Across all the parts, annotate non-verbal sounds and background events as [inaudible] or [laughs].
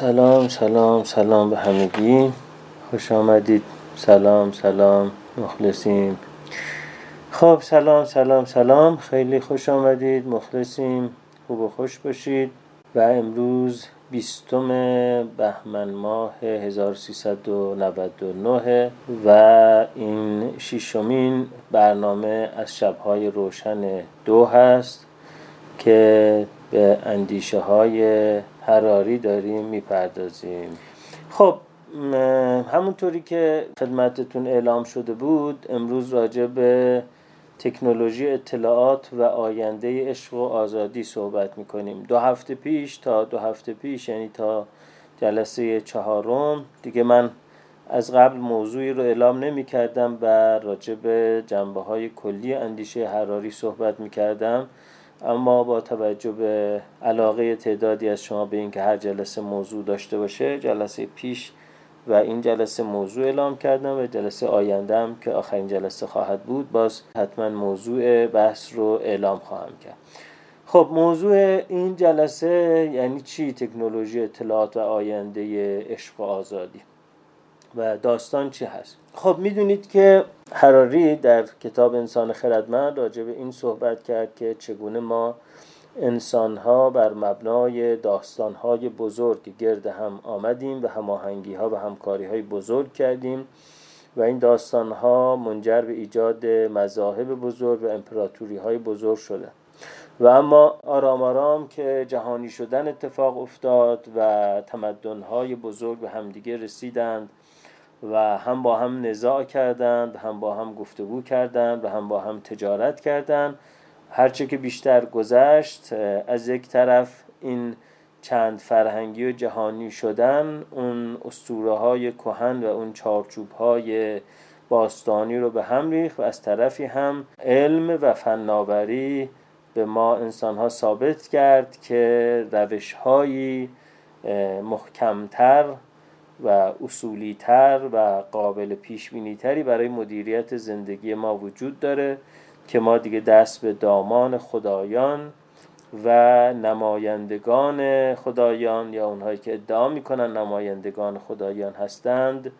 سلام سلام سلام به همگی. خوش آمدید. سلام سلام مخلصیم. خب سلام سلام سلام. خیلی خوش آمدید مخلصیم. خوب و خوش باشید. و امروز بیستم بهمن ماه 1399 و این شیشمین برنامه از شبهای روشن دو هست که به اندیشه های حراری داریم می‌پردازیم. خب همونطوری که خدمتتون اعلام شده بود امروز راجع به تکنولوژی اطلاعات و آینده عشق و آزادی صحبت می‌کنیم. دو هفته پیش تا دو هفته پیش یعنی تا جلسه چهارم دیگه من از قبل موضوعی رو اعلام نمی کردم و راجع به جنبه های کلی اندیشه حراری صحبت می کردم اما با توجه به علاقه تعدادی از شما به اینکه هر جلسه موضوع داشته باشه جلسه پیش و این جلسه موضوع اعلام کردم و جلسه آیندهم که آخرین جلسه خواهد بود باز حتما موضوع بحث رو اعلام خواهم کرد. خب موضوع این جلسه یعنی چی؟ تکنولوژی اطلاعات و آینده عشق و آزادی. و داستان چی هست؟ خب می‌دونید که حراری در کتاب انسان خردمند راجع به این صحبت کرد که چگونه ما انسان ها بر مبنای داستان های بزرگ گرد هم آمدیم و هماهنگی ها و همکاری های بزرگ کردیم و این داستان ها منجر به ایجاد مذاهب بزرگ و امپراتوری های بزرگ شده. و اما آرام آرام که جهانی شدن اتفاق افتاد و تمدن های بزرگ به همدیگه رسیدند و هم با هم نزاع کردند هم با هم گفتگو کردند و هم با هم تجارت کردند. هرچه که بیشتر گذشت از یک طرف این چند فرهنگی و جهانی شدن اون اسطوره های کهن و اون چارچوب های باستانی رو به هم ریخت و از طرفی هم علم و فناوری به ما انسان ها ثابت کرد که روش هایی محکمتر و اصولی تر و قابل پیش تری برای مدیریت زندگی ما وجود داره که ما دیگه دست به دامان خدایان و نمایندگان خدایان یا اونهایی که ادعا می‌کنن نمایندگان خدایان هستند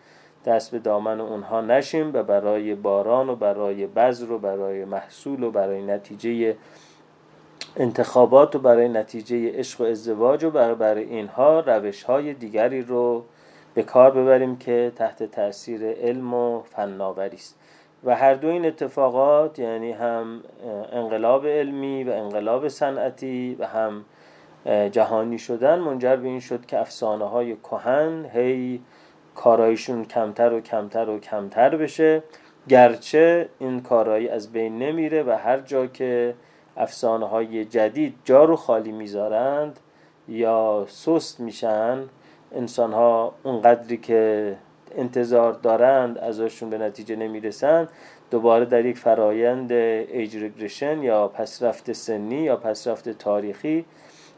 دست به دامن اونها نشیم و برای باران و برای بذر و برای محصول و برای نتیجه انتخابات و برای نتیجه عشق و ازدواج و برای, اینها روش های دیگری رو به کار ببریم که تحت تاثیر علم و فناوری است. و هر دو این اتفاقات یعنی هم انقلاب علمی و انقلاب صنعتی و هم جهانی شدن منجر به این شد که افسانه های کهن هی کارایشون کمتر و کمتر و کمتر بشه. گرچه این کارایی از بین نمیره و هر جا که افسانه های جدید جا رو خالی می‌ذارند یا سست میشن انسان ها اونقدری که انتظار دارند ازشون به نتیجه نمی‌رسند دوباره در یک فرایند ایج رگرشن یا پسرفت سنی یا پسرفت تاریخی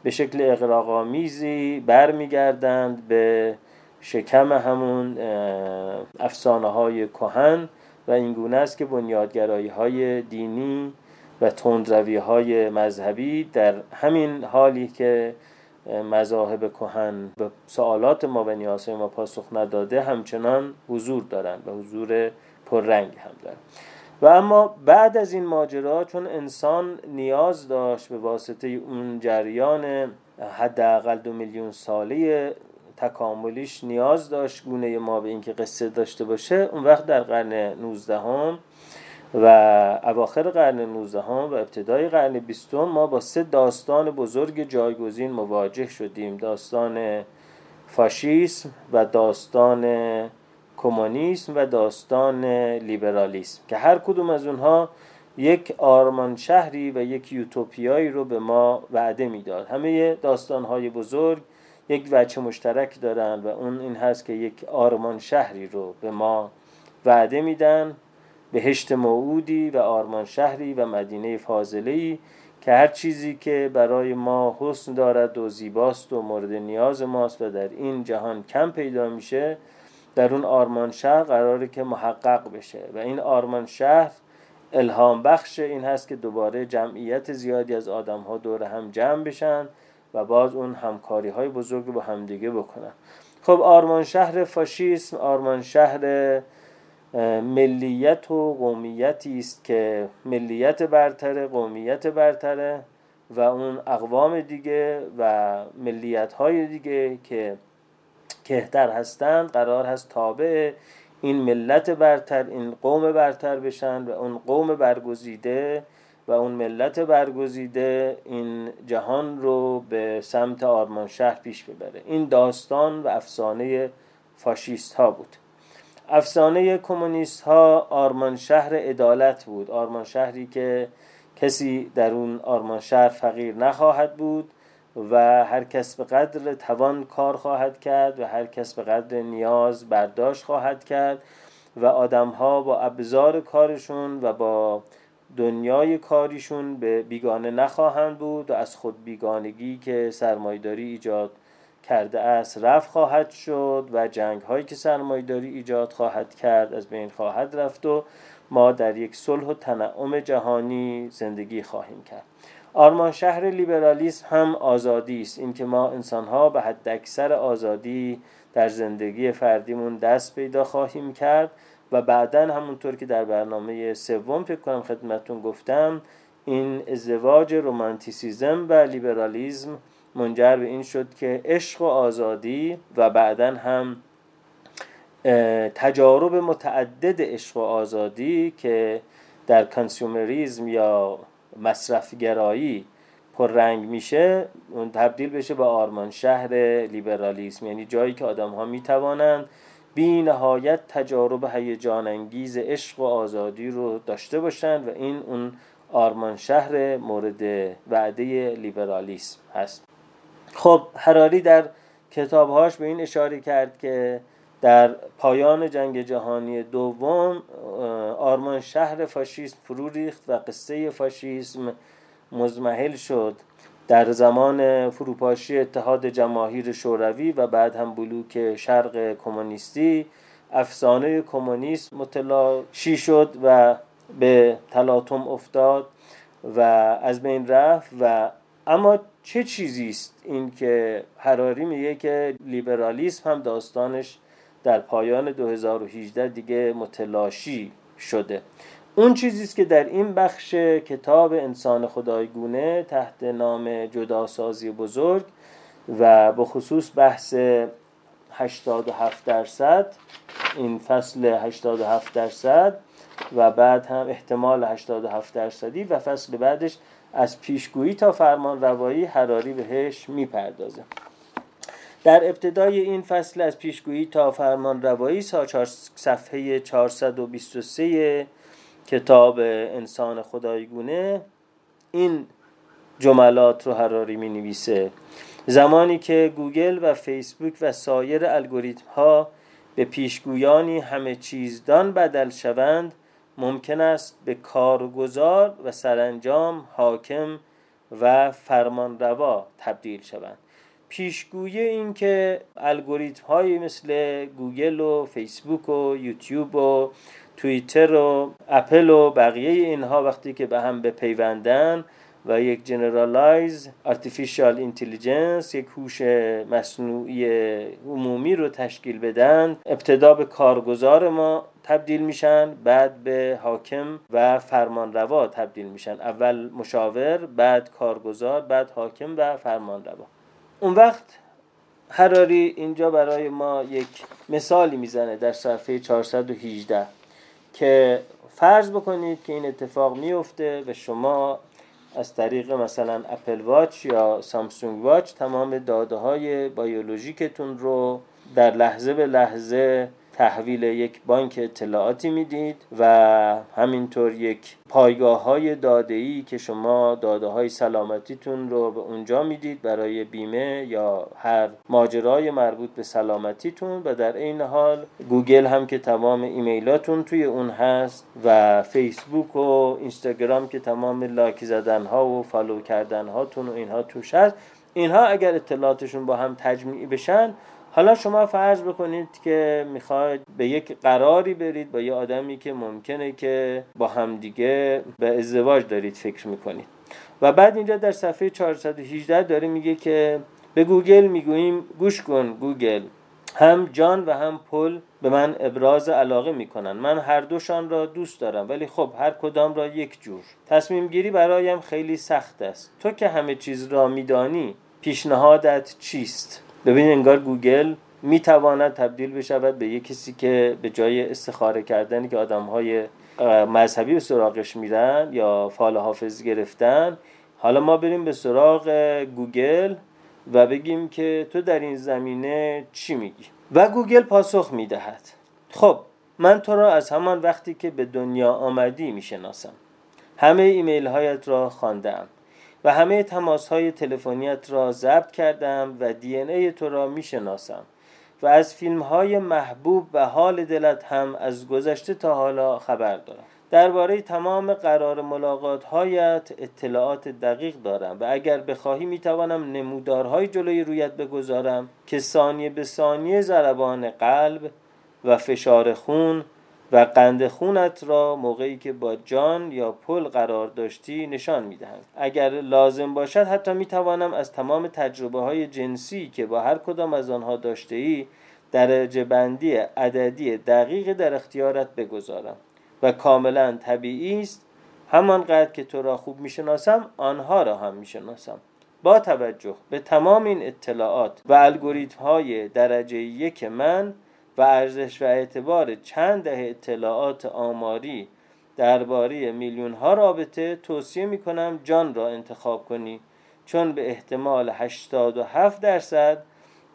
به شکل اقراقامیزی برمیگردند به شکم همون افسانه های کهن و اینگونه است که بنیادگرایی های دینی و تندروی های مذهبی در همین حالی که مذاهب کهن به سوالات ما و نیازهای ما پاسخ نداده همچنان حضور دارند و حضور پررنگ هم دارند و اما بعد از این ماجرا چون انسان نیاز داشت به واسطه اون جریان حداقل دو میلیون ساله تکاملیش نیاز داشت گونه ما به اینکه قصه داشته باشه اون وقت در قرن 19 هم و اواخر قرن 19 و ابتدای قرن 20 ما با سه داستان بزرگ جایگزین مواجه شدیم. داستان فاشیسم و داستان کمونیسم و داستان لیبرالیسم که هر کدوم از اونها یک آرمان شهری و یک یوتوپیایی رو به ما وعده می‌داد. همه داستانهای بزرگ یک وجه مشترک دارند و اون این هست که یک آرمان شهری رو به ما وعده میدن. بهشت موعودی و آرمان شهری و مدینه فاضله که هر چیزی که برای ما حسن دارد و زیباست و مورد نیاز ماست و در این جهان کم پیدا میشه در اون آرمان شهر قراره که محقق بشه و این آرمان شهر الهام بخش این هست که دوباره جمعیت زیادی از آدم ها دور هم جمع بشن و باز اون همکاری های بزرگ رو با همدیگه بکنن. خب آرمان شهر فاشیسم آرمان شهر ملیت و قومیتی است که ملیت برتره قومیت برتره و اون اقوام دیگه و ملیت های دیگه که کهتر هستند قرار هست تابع این ملت برتر این قوم برتر بشن و اون قوم برگزیده و اون ملت برگزیده این جهان رو به سمت آرمان شهر پیش ببره. این داستان و افسانه فاشیست ها بود. افسانه کمونیست ها آرمان شهر عدالت بود. آرمان شهری که کسی در اون آرمان شهر فقیر نخواهد بود و هر کس به قدر توان کار خواهد کرد و هر کس به قدر نیاز برداشت خواهد کرد و آدم ها با ابزار کارشون و با دنیای کاریشون به بیگانه نخواهند بود و از خود بیگانگی که سرمایداری ایجاد کرده است رفت خواهد شد و جنگ هایی که سرمایداری ایجاد خواهد کرد از بین خواهد رفت و ما در یک صلح و تنعم جهانی زندگی خواهیم کرد. آرمان شهر لیبرالیسم هم آزادی است. اینکه ما انسان ها به حد اکثر آزادی در زندگی فردیمون دست پیدا خواهیم کرد و بعدا همونطور که در برنامه سوم فکر کنم خدمتون گفتم این ازدواج رومانتیسیزم و لیبرالیزم منجر به این شد که عشق و آزادی و بعدا هم تجارب متعدد عشق و آزادی که در کنسیومریزم یا مصرفگرایی رنگ میشه اون تبدیل بشه به آرمان شهر لیبرالیسم. یعنی جایی که آدم ها می‌توانند بی نهایت تجارب هیجان انگیز عشق و آزادی رو داشته باشند و این اون آرمان شهر مورد وعده لیبرالیسم هست. خب حراری در کتابهاش به این اشاره کرد که در پایان جنگ جهانی دوم آرمان شهر فاشیسم فرو ریخت و قصه فاشیسم مزمحل شد. در زمان فروپاشی اتحاد جماهیر شوروی و بعد هم بلوک شرق کمونیستی افسانه کمونیسم متلاشی شد و به تلاطم افتاد و از بین رفت و اما چه چیزی است این که حراری میگه که لیبرالیسم هم داستانش در پایان 2018 دیگه متلاشی شده؟ اون چیزی است که در این بخش کتاب انسان خدایگونه تحت نام جداسازی بزرگ و به خصوص بحث 87 درصد این فصل 87 درصد و بعد هم احتمال 87 درصدی و فصل بعدش از پیشگویی تا فرمان روایی حراری بهش می‌پردازه. در ابتدای این فصل از پیشگویی تا فرمان روایی صفحه 423 کتاب انسان خدایگونه این جملات رو حراری می نویسه زمانی که گوگل و فیسبوک و سایر الگوریتم ها به پیشگویانی همه چیزدان بدل شوند ممکن است به کارگزار و سرانجام حاکم و فرمانروا تبدیل شوند. پیشگویی این که الگوریتم های مثل گوگل و فیسبوک و یوتیوب و توییتر و اپل و بقیه اینها وقتی که به هم بپیوندن و یک generalized artificial intelligence یک هوش مصنوعی عمومی رو تشکیل بدن. ابتدا به کارگزار ما تبدیل میشن بعد به حاکم و فرمانروا تبدیل میشن. اول مشاور بعد کارگزار بعد حاکم و فرمانروا. اون وقت حراری اینجا برای ما یک مثالی می‌زنه در صفحه 418 که فرض بکنید که این اتفاق میفته و شما از طریق مثلا اپل واچ یا سامسونگ واچ تمام داده های بیولوژیکتون رو در لحظه به لحظه تحویل یک بانک اطلاعاتی می‌دید و همینطور یک پایگاه های داده ای که شما داده های سلامتیتون رو به اونجا می‌دید برای بیمه یا هر ماجرای مربوط به سلامتیتون و در این حال گوگل هم که تمام ایمیلاتون توی اون هست و فیسبوک و اینستاگرام که تمام لایک زدن ها و follow کردن هاتون و اینها توش هست اینها اگر اطلاعاتشون با هم تجمیع بشن حالا شما فرض بکنید که می‌خواید به یک قراری برید با یه آدمی که ممکنه که با همدیگه به ازدواج دارید فکر می‌کنید. و بعد اینجا در صفحه 418 داره میگه که به گوگل می‌گوییم گوش کن گوگل. هم جان و هم پل به من ابراز علاقه می‌کنن. من هر دوشان را دوست دارم ولی خب هر کدام را یک جور. تصمیم گیری برایم خیلی سخت است. تو که همه چیز را میدانی پیشنهادت چیست؟ ببین انگار گوگل می‌تواند تبدیل بشود به یک کسی که به جای استخاره کردنی که آدم های مذهبی به سراغش میرن یا فال حافظ گرفتن حالا ما بریم به سراغ گوگل و بگیم که تو در این زمینه چی میگی؟ و گوگل پاسخ می‌دهد. خب من تو را از همان وقتی که به دنیا آمدی می‌شناسم. همه ایمیل هایت را خواندم و همه تماس های تلفنیت را ضبط کردم و دی ای تو را می‌شناسم. و از فیلم های محبوب و حال دلت هم از گذشته تا حالا خبر دارم. درباره تمام قرار ملاقات هایت اطلاعات دقیق دارم و اگر بخواهی می‌توانم نمودارهای جلوی رویت بگذارم که ثانیه به ثانیه ضربان قلب و فشار خون و قند خونت را موقعی که با جان یا پل قرار داشتی نشان می‌دهند. اگر لازم باشد حتی می‌توانم از تمام تجربه های جنسی که با هر کدام از آنها داشته ای درجه بندی عددی دقیق در اختیارت بگذارم و کاملا طبیعی است. همانقدر که تو را خوب می‌شناسم آنها را هم می‌شناسم. با توجه به تمام این اطلاعات و الگوریتم های درجه یک من و ارزش و اعتبار چند ده اطلاعات آماری درباره میلیون ها رابطه توصیه می کنم جان را انتخاب کنی. چون به احتمال 87 درصد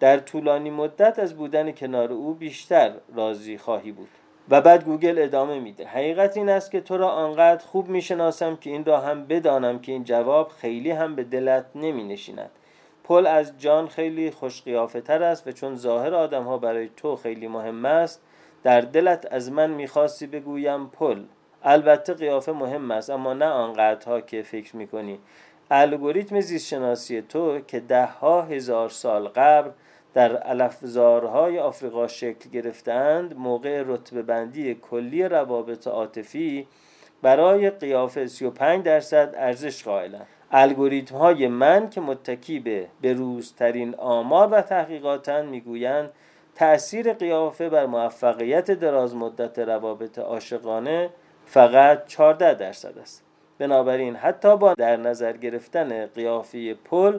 در طولانی مدت از بودن کنار او بیشتر راضی خواهی بود. و بعد گوگل ادامه میده. حقیقت این است که تو را آنقدر خوب می‌شناسم که این را هم بدانم که این جواب خیلی هم به دلت نمی نشیند پل از جان خیلی خوش تر است و چون ظاهر آدم ها برای تو خیلی مهم است در دلت از من می‌خواستی بگویم پل. البته قیافه مهم است اما نه آنقدرها که فکر می‌کنی. الگوریتم زیستشناسی تو که ده ها هزار سال قبل در علفزارهای آفریقا شکل گرفتند موقع رتبه بندی کلی روابط عاطفی برای قیافه 35 درصد ارزش قائلند. الگوریتم های من که متکی به بروزترین آمار و تحقیقاتن می‌گویند تأثیر قیافه بر موفقیت دراز مدت روابط عاشقانه فقط 14 درصد است. بنابراین حتی با در نظر گرفتن قیافه پل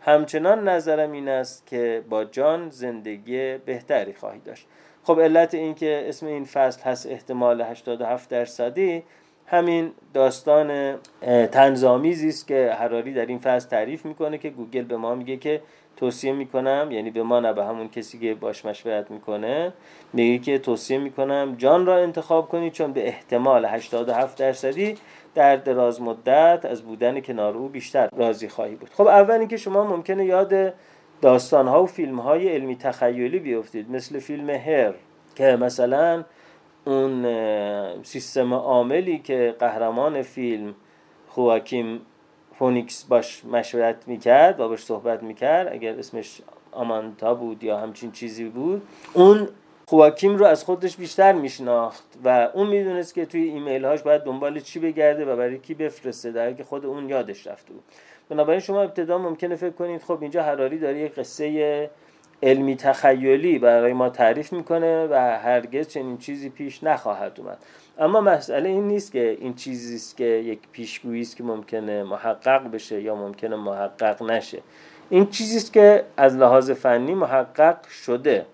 همچنان نظرم این است که با جان زندگی بهتری خواهی داشت. خب علت این که اسم این فصل هست احتمال 87 درصدی همین داستان تنظامیزی است که حراری در این فصل تعریف می‌کنه که گوگل به ما میگه که توصیه می‌کنم یعنی به ما نه به همون کسی که باش مشورت می‌کنه میگه که توصیه می‌کنم جان را انتخاب کنید چون به احتمال 87 درصدی در دراز مدت از بودن کنار او بیشتر راضی خواهی بود. خب اول اینکه شما ممکنه یاد داستان ها و فیلم های علمی تخیلی بیفتید مثل فیلم هر که مثلا اون سیستم عاملی که قهرمان فیلم خواکیم فونیکس باش مشورت می‌کرد و باش صحبت می‌کرد اگر اسمش آماندا بود یا همچین چیزی بود اون خواکیم رو از خودش بیشتر میشناخت و اون می‌دونست که توی ایمیل هاش باید دنبال چی بگرده و برای کی بفرسته در که خود اون یادش رفته بود. بنابراین شما ابتدا ممکنه فکر کنید خب اینجا هراری داره یک قصه علمی تخیلی برای ما تعریف می‌کنه و هرگز چنین چیزی پیش نخواهد اومد. اما مسئله این نیست که این چیزی است که یک پیشگویی است که ممکنه محقق بشه یا ممکنه محقق نشه. این چیزی است که از لحاظ فنی محقق شده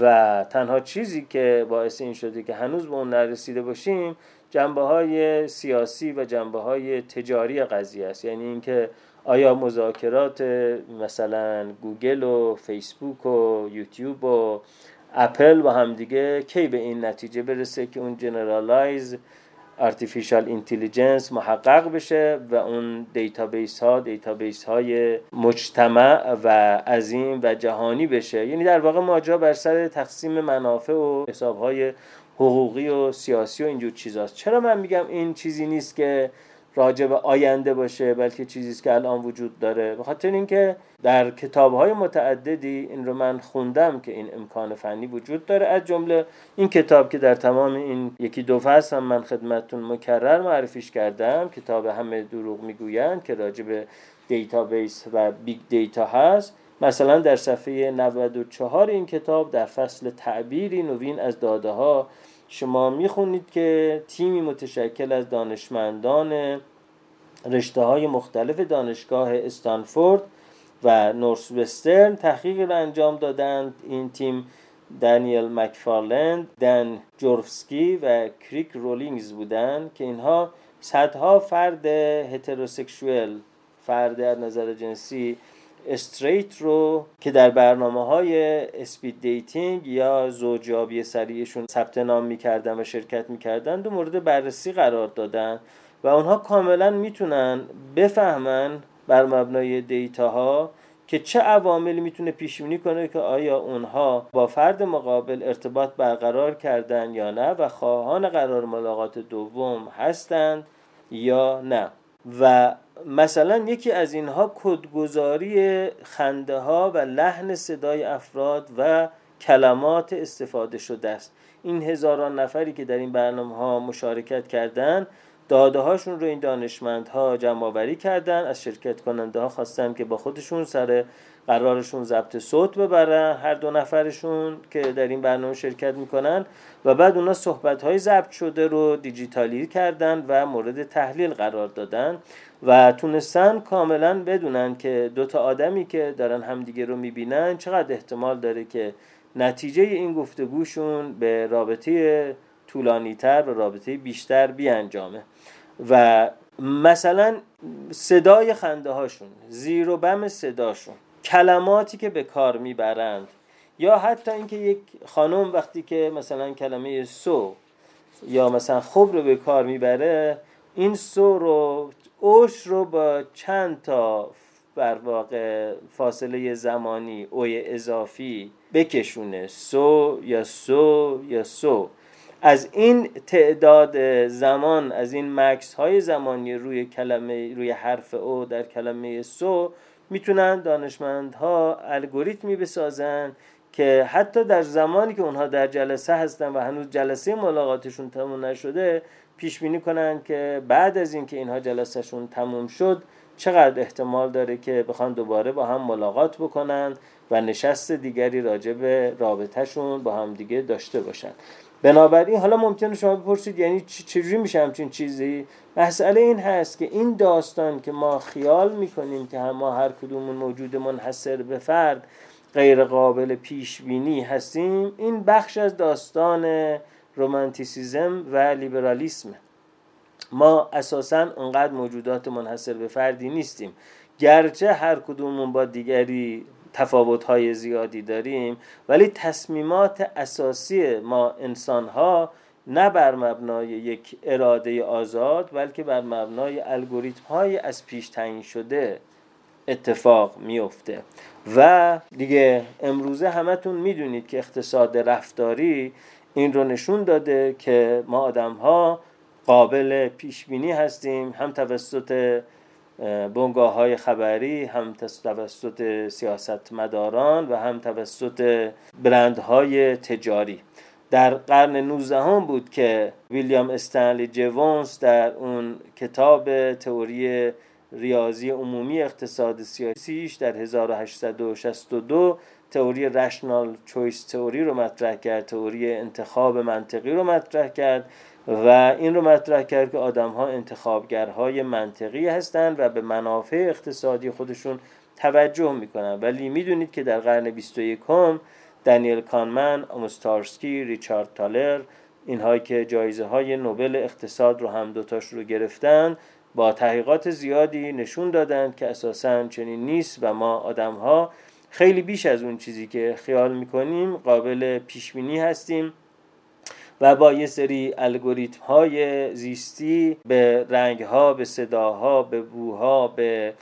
و تنها چیزی که باعث این شده که هنوز به اون نرسیده باشیم جنبه های سیاسی و جنبه های تجاری قضیه است. یعنی اینکه آیا مذاکرات مثلا گوگل و فیسبوک و یوتیوب و اپل با همدیگه کِی به این نتیجه برسه که اون generalized artificial intelligence محقق بشه و اون database ها database های مجتمع و عظیم و جهانی بشه؟ یعنی در واقع ماجرا بر سر تقسیم منافع و حساب های حقوقی و سیاسی و اینجور چیزاست. چرا من میگم این چیزی نیست که راجع به آینده باشه بلکه چیزی که الان وجود داره. به خاطر اینکه در کتابهای متعددی این رو من خوندم که این امکان فنی وجود داره. از جمله این کتاب که در تمام این یکی دو فصل هم من خدمتتون مکرر معرفیش کردم کتاب همه دروغ می‌گویند که راجع به database و big data هست. مثلا در صفحه 94 این کتاب در فصل تعبیری نوین از داده ها شما می‌خونید که تیمی متشکل از دانشمندان رشته های مختلف دانشگاه استانفورد و نورث‌وسترن تحقیق را انجام دادند. این تیم دانیل مکفارلند دن جورافسکی و کریک رولینگز بودند که اینها صدها فرد heterosexual فرد از نظر جنسی straight رو که در برنامه های speed dating یا زوجیابی سریعشون ثبت نام می‌کردن و شرکت می‌کردن رو مورد بررسی قرار دادن و اونها کاملا می‌تونن بفهمن بر مبنای دیتا ها که چه عواملی می‌تونه پیش بینی کنه که آیا اونها با فرد مقابل ارتباط برقرار کردن یا نه و خواهان قرار ملاقات دوم هستند یا نه. و مثلا یکی از اینها کدگذاری خنده ها و لحن صدای افراد و کلمات استفاده شده است. این هزاران نفری که در این برنامه ها مشارکت کردند داده هاشون رو این دانشمندها جمع کردن از شرکت کننده ها خواستن که با خودشون سر قرارشون ضبط صوت ببرن هر دو نفرشون که در این برنامه شرکت می‌کنن و بعد اونا صحبت های ضبط شده رو دیجیتالی کردن و مورد تحلیل قرار دادن و تونستن کاملا بدونن که دوتا آدمی که دارن همدیگه رو می‌بینن چقدر احتمال داره که نتیجه این گفتگوشون به رابطه طولانی تر و رابطه بیشتر بیانجامه. و مثلا صدای خنده هاشون زیر و بم صداشون کلماتی که به کار می‌برند. یا حتی اینکه یک خانم وقتی که مثلا کلمه سو یا مثلا خوب رو به کار می‌بره این سو رو اوش رو با چند تا بر واقع فاصله زمانی اوی اضافی بکشونه. سو یا سو یا سو. از این تعداد زمان از این مکس های زمانی روی کلمه روی حرف او در کلمه سو می‌تونن دانشمندها الگوریتمی بسازن که حتی در زمانی که اونها در جلسه هستن و هنوز جلسه ملاقاتشون تموم نشده پیش بینی کنن که بعد از اینکه اینها جلسهشون تموم شد چقدر احتمال داره که بخوان دوباره با هم ملاقات بکنن و نشست دیگری راجع به رابطهشون با هم دیگه داشته باشن. بنابراین حالا ممکنه شما بپرسید یعنی چجوری میشه همچین چیزی؟ مسئله این هست که این داستان که ما خیال می‌کنیم که ما هر کدومون موجود منحصر به فرد غیر قابل پیش بینی هستیم این بخش از داستان رومانتیسیزم و لیبرالیسم. ما اساسا اونقدر موجودات منحصر به فردی نیستیم. گرچه هر کدومون با دیگری تفاوت‌های زیادی داریم ولی تصمیمات اساسی ما انسان‌ها نه بر مبنای یک اراده آزاد بلکه بر مبنای الگوریتم های از پیش تعیین شده اتفاق میفته و دیگه امروزه همتون می‌دونید که اقتصاد رفتاری این رو نشون داده که ما آدم ها قابل پیش بینی هستیم هم توسط بنگاه های خبری هم توسط سیاستمداران و هم توسط برندهای تجاری. در قرن 19 هم بود که ویلیام استنلی جوونز در اون کتاب تئوری ریاضی عمومی اقتصاد سیاسیش در 1862 تئوری رشنال چویس تئوری رو مطرح کرد تئوری انتخاب منطقی رو مطرح کرد. و این رو مطرح کرد که آدم ها انتخابگرهای منطقی هستند و به منافع اقتصادی خودشون توجه می‌کنن ولی می‌دونید که در قرن 21 هم دانیل کانمن، آمستارسکی، ریچارد تالر اینهایی که جایزه های نوبل اقتصاد رو هم دوتاش رو گرفتن با تحقیقات زیادی نشون دادن که اساسا چنین نیست و ما آدم ها خیلی بیش از اون چیزی که خیال می‌کنیم قابل پیشبینی هستیم. و با یه سری الگوریتم های زیستی به رنگ ها به صداها به بوها به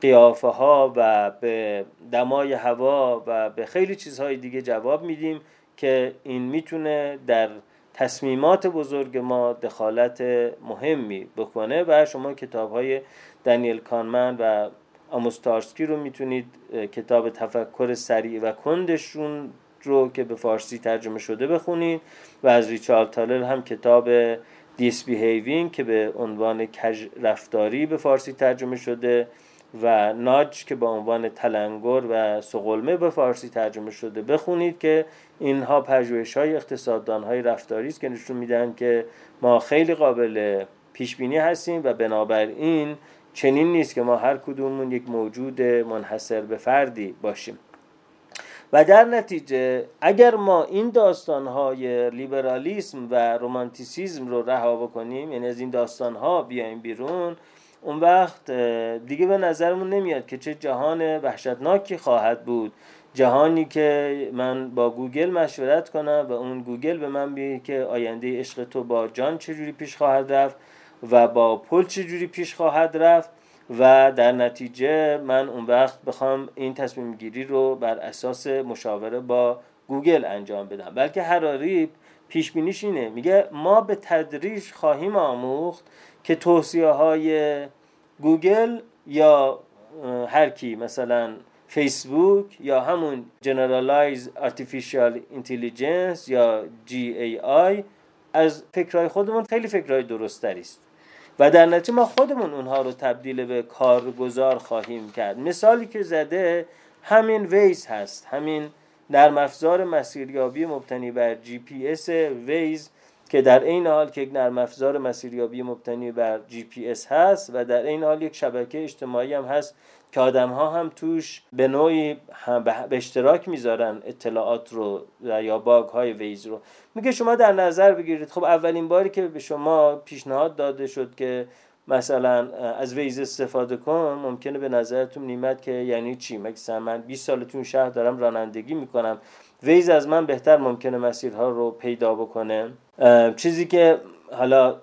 قیافه ها و به دمای هوا و به خیلی چیزهای دیگه جواب میدیم که این می‌تونه در تصمیمات بزرگ ما دخالت مهمی بکنه و شما کتاب های دانیل کانمن و آموس تورسکی رو می‌تونید کتاب تفکر سریع و کندشون رو که به فارسی ترجمه شده بخونید و از ریچارد تالر هم کتاب Misbehaving که به عنوان کج رفتاری به فارسی ترجمه شده و ناج که به عنوان تلنگر و سقلمه به فارسی ترجمه شده بخونید که اینها پژوهش های اقتصاددان های رفتاری است که نشون میدن که ما خیلی قابل پیش بینی هستیم و بنابراین چنین نیست که ما هر کدومون یک موجود منحصر به فردی باشیم. و در نتیجه اگر ما این داستانهای لیبرالیسم و رومانتیسیزم رو رها بکنیم یعنی از این داستانها بیایم بیرون اون وقت دیگه به نظرمون نمیاد که چه جهان وحشتناکی خواهد بود. جهانی که من با گوگل مشورت کنم و اون گوگل به من بگه که آینده عشق تو با جان چجوری پیش خواهد رفت و با پل چجوری پیش خواهد رفت. و در نتیجه من اون وقت بخوام این تصمیم گیری رو بر اساس مشاوره با گوگل انجام بدم. بلکه هراری پیش بینیش اینه. میگه ما به تدریج خواهیم آموخت که توصیه های گوگل یا هر کی مثلا فیسبوک یا همون Generalized Artificial Intelligence یا GAI از فکرهای خودمون خیلی فکرهای درست‌تری است. و در نتیجه ما خودمون اونها رو تبدیل به کارگزار خواهیم کرد. مثالی که زده همین ویز هست. همین نرم افزار مسیریابی مبتنی بر جی پی اس ویز که در عین حال که یک نرم افزار مسیریابی مبتنی بر جی پی اس هست و در عین حال یک شبکه اجتماعی هم هست که آدم ها هم توش به نوعی به اشتراک می‌ذارن اطلاعات رو یا bug های ویز رو. میگه شما در نظر بگیرید. خب اولین باری که به شما پیشنهاد داده شد که مثلا از ویز استفاده کن ممکنه به نظرتون نیمت که یعنی چی؟ مثلا من 20 سال تو شهر دارم رانندگی می‌کنم. ویز از من بهتر ممکنه مسیرها رو پیدا بکنه. چیزی که حالا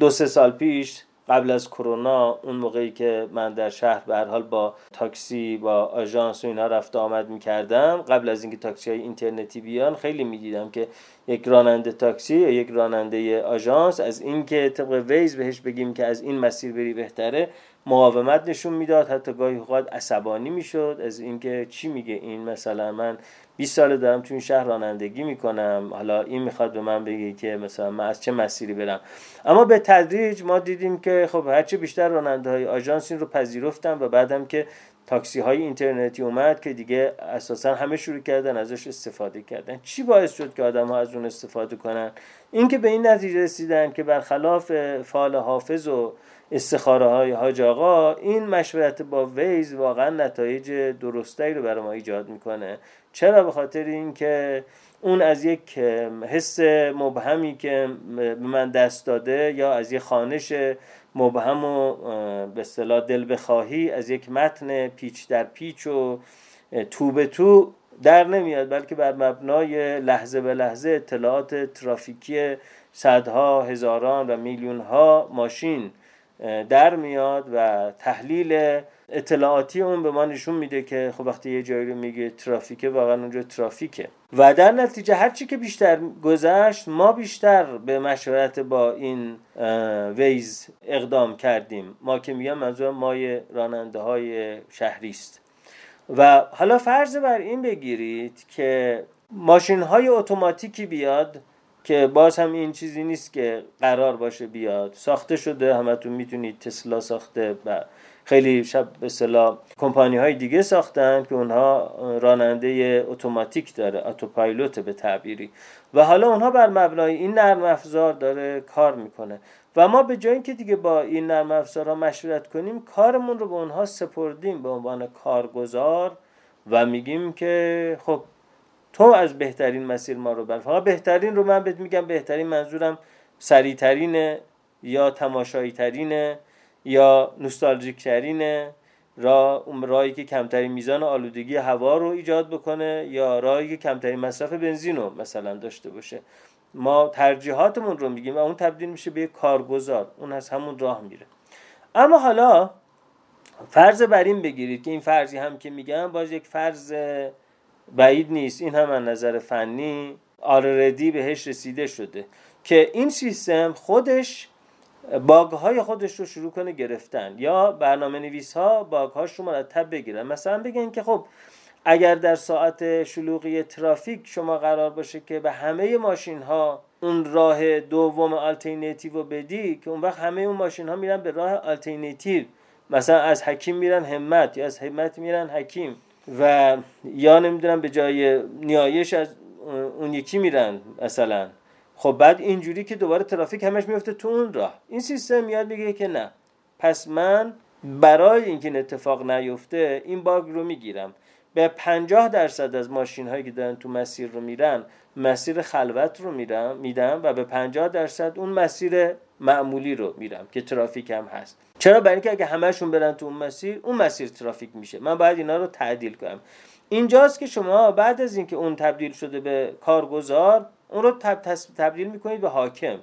دو سه سال پیش قبل از کرونا اون موقعی که من در شهر به هر حال با تاکسی با آژانس و اینا رفت آمد می‌کردم قبل از اینکه تاکسی های اینترنتی بیان خیلی می‌دیدم که یک راننده تاکسی یا یک راننده آژانس از اینکه طبق ویز بهش بگیم که از این مسیر بری بهتره مقاومت نشون می‌داد. حتی گاهی اوقات عصبانی می‌شد از اینکه چی میگه این مثلا. من 20 سال دارم تو این شهر رانندگی می‌کنم. حالا این می‌خواد به من بگه که مثلا من از چه مسیری برم. اما به تدریج ما دیدیم که خب هرچی بیشتر راننده های آژانس رو پذیرفتن و بعدم که تاکسی های اینترنتی اومد که دیگه اساسا همه شروع کردن ازش استفاده کردن. چی باعث شد که آدم ها از اون استفاده کنن؟ اینکه به این نتیجه رسیدن که برخلاف فال حافظ و استخاره های حاج آقا این مشورت با ویز واقعا نتایج درستایی رو برای ما ایجاد می‌کنه. چرا به خاطر اینکه اون از یک حس مبهمی که به من دست داده یا از یک خانش مبهم و به اصطلاح دل بخواهی از یک متن پیچ در پیچ و تو به تو در نمیاد بلکه بر مبنای لحظه به لحظه اطلاعات ترافیکی صدها هزاران و میلیون ها ماشین در میاد و تحلیل اطلاعاتی اون به ما نشون میده که خب وقتی یه جایی رو میگه ترافیکه واقعا اونجا ترافیکه. و در نتیجه هرچی که بیشتر گذشت ما بیشتر به مشورت با این ویز اقدام کردیم. ما که میگم منظور مای راننده های شهری است. و حالا فرض بر این بگیرید که ماشین های اتوماتیکی بیاد که باز هم این چیزی نیست که قرار باشه بیاد. ساخته شده همتون می‌تونید تسلا ساخته و خیلی شب به صلاح کمپانی های دیگه ساختن که اونها راننده اتوماتیک داره اتوپایلوت به تعبیری. و حالا اونها بر مبنای این نرم افزار داره کار می‌کنه. و ما به جای اینکه دیگه با این نرم افزارها مشورت کنیم کارمون رو به اونها سپردیم به عنوان کارگزار و میگیم که خب تو از بهترین مسیر ما رو بر فقط بهترین رو من بهت میگم بهترین منظورم سریعترینه یا تماشایی ترینه یا نوستالژیک ترینه را اون راهی که کمترین میزان آلودگی هوا رو ایجاد بکنه یا راهی که کمترین مصرف بنزین رو مثلا داشته باشه. ما ترجیحاتمون رو میگیم و اون تبدیل میشه به یک کارگزار. اون از همون راه میره. اما حالا فرض بر این بگیرید که این فرضی هم که میگم باز یک فرض بعید نیست. این هم از نظر فنی already بهش رسیده شده که این سیستم خودش bug های خودش رو شروع کنه گرفتن. یا برنامه نویس ها bug هاش رو مرتب بگیرن. مثلا بگن که خب اگر در ساعت شلوغی ترافیک شما قرار باشه که به همه ماشین ها اون راه دوم آلترناتیو رو بدی که اون وقت همه اون ماشین ها میرن به راه آلترناتیو مثلا از حکیم میرن همت یا از همت میرن حکیم. و یا نمی‌دونم به جای نیایش از اون یکی میرن مثلا. خب بعد اینجوری که دوباره ترافیک همش میفته تو اون راه. این سیستم میاد میگه که نه. پس من برای اینکه این اتفاق نیفته این باگ رو می‌گیرم. به 50 درصد از ماشین هایی که دارن تو مسیر رو میرن مسیر خلوت رو میرم میدم و به 50 درصد اون مسیر معمولی رو میرم که ترافیک هم هست. چرا؟ برای اینکه اگه همهشون برن تو اون مسیر اون مسیر ترافیک میشه. من باید اینا رو تعدیل کنم. اینجاست که شما بعد از اینکه اون تبدیل شده به کارگزار اون رو تبدیل می‌کنید به حاکم.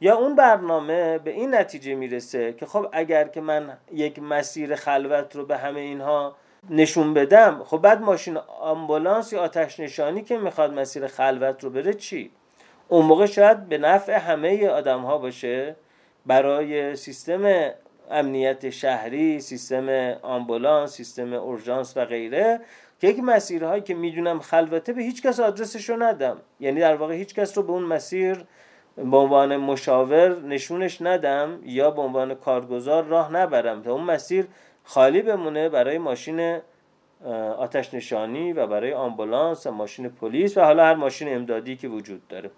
یا اون برنامه به این نتیجه می‌رسه که خب اگر که من یک مسیر خلوت رو به همه اینها نشون بدم خب بعد ماشین آمبولانس یا آتش نشانی که می‌خواد مسیر خلوت رو بره چی؟ اون موقع شاید به نفع همه آدم ها باشه برای سیستم امنیت شهری سیستم آمبولانس سیستم اورژانس و غیره. یک مسیرهایی که می‌دونم خلوته به هیچ کس آدرسش رو ندم. یعنی در واقع هیچ کس رو به اون مسیر به عنوان مشاور نشونش ندم یا به عنوان کارگزار راه نبرم. تا اون مسیر خالی بمونه برای ماشین آتش نشانی و برای آمبولانس و ماشین پلیس و حالا هر ماشین امدادی که وجود داره.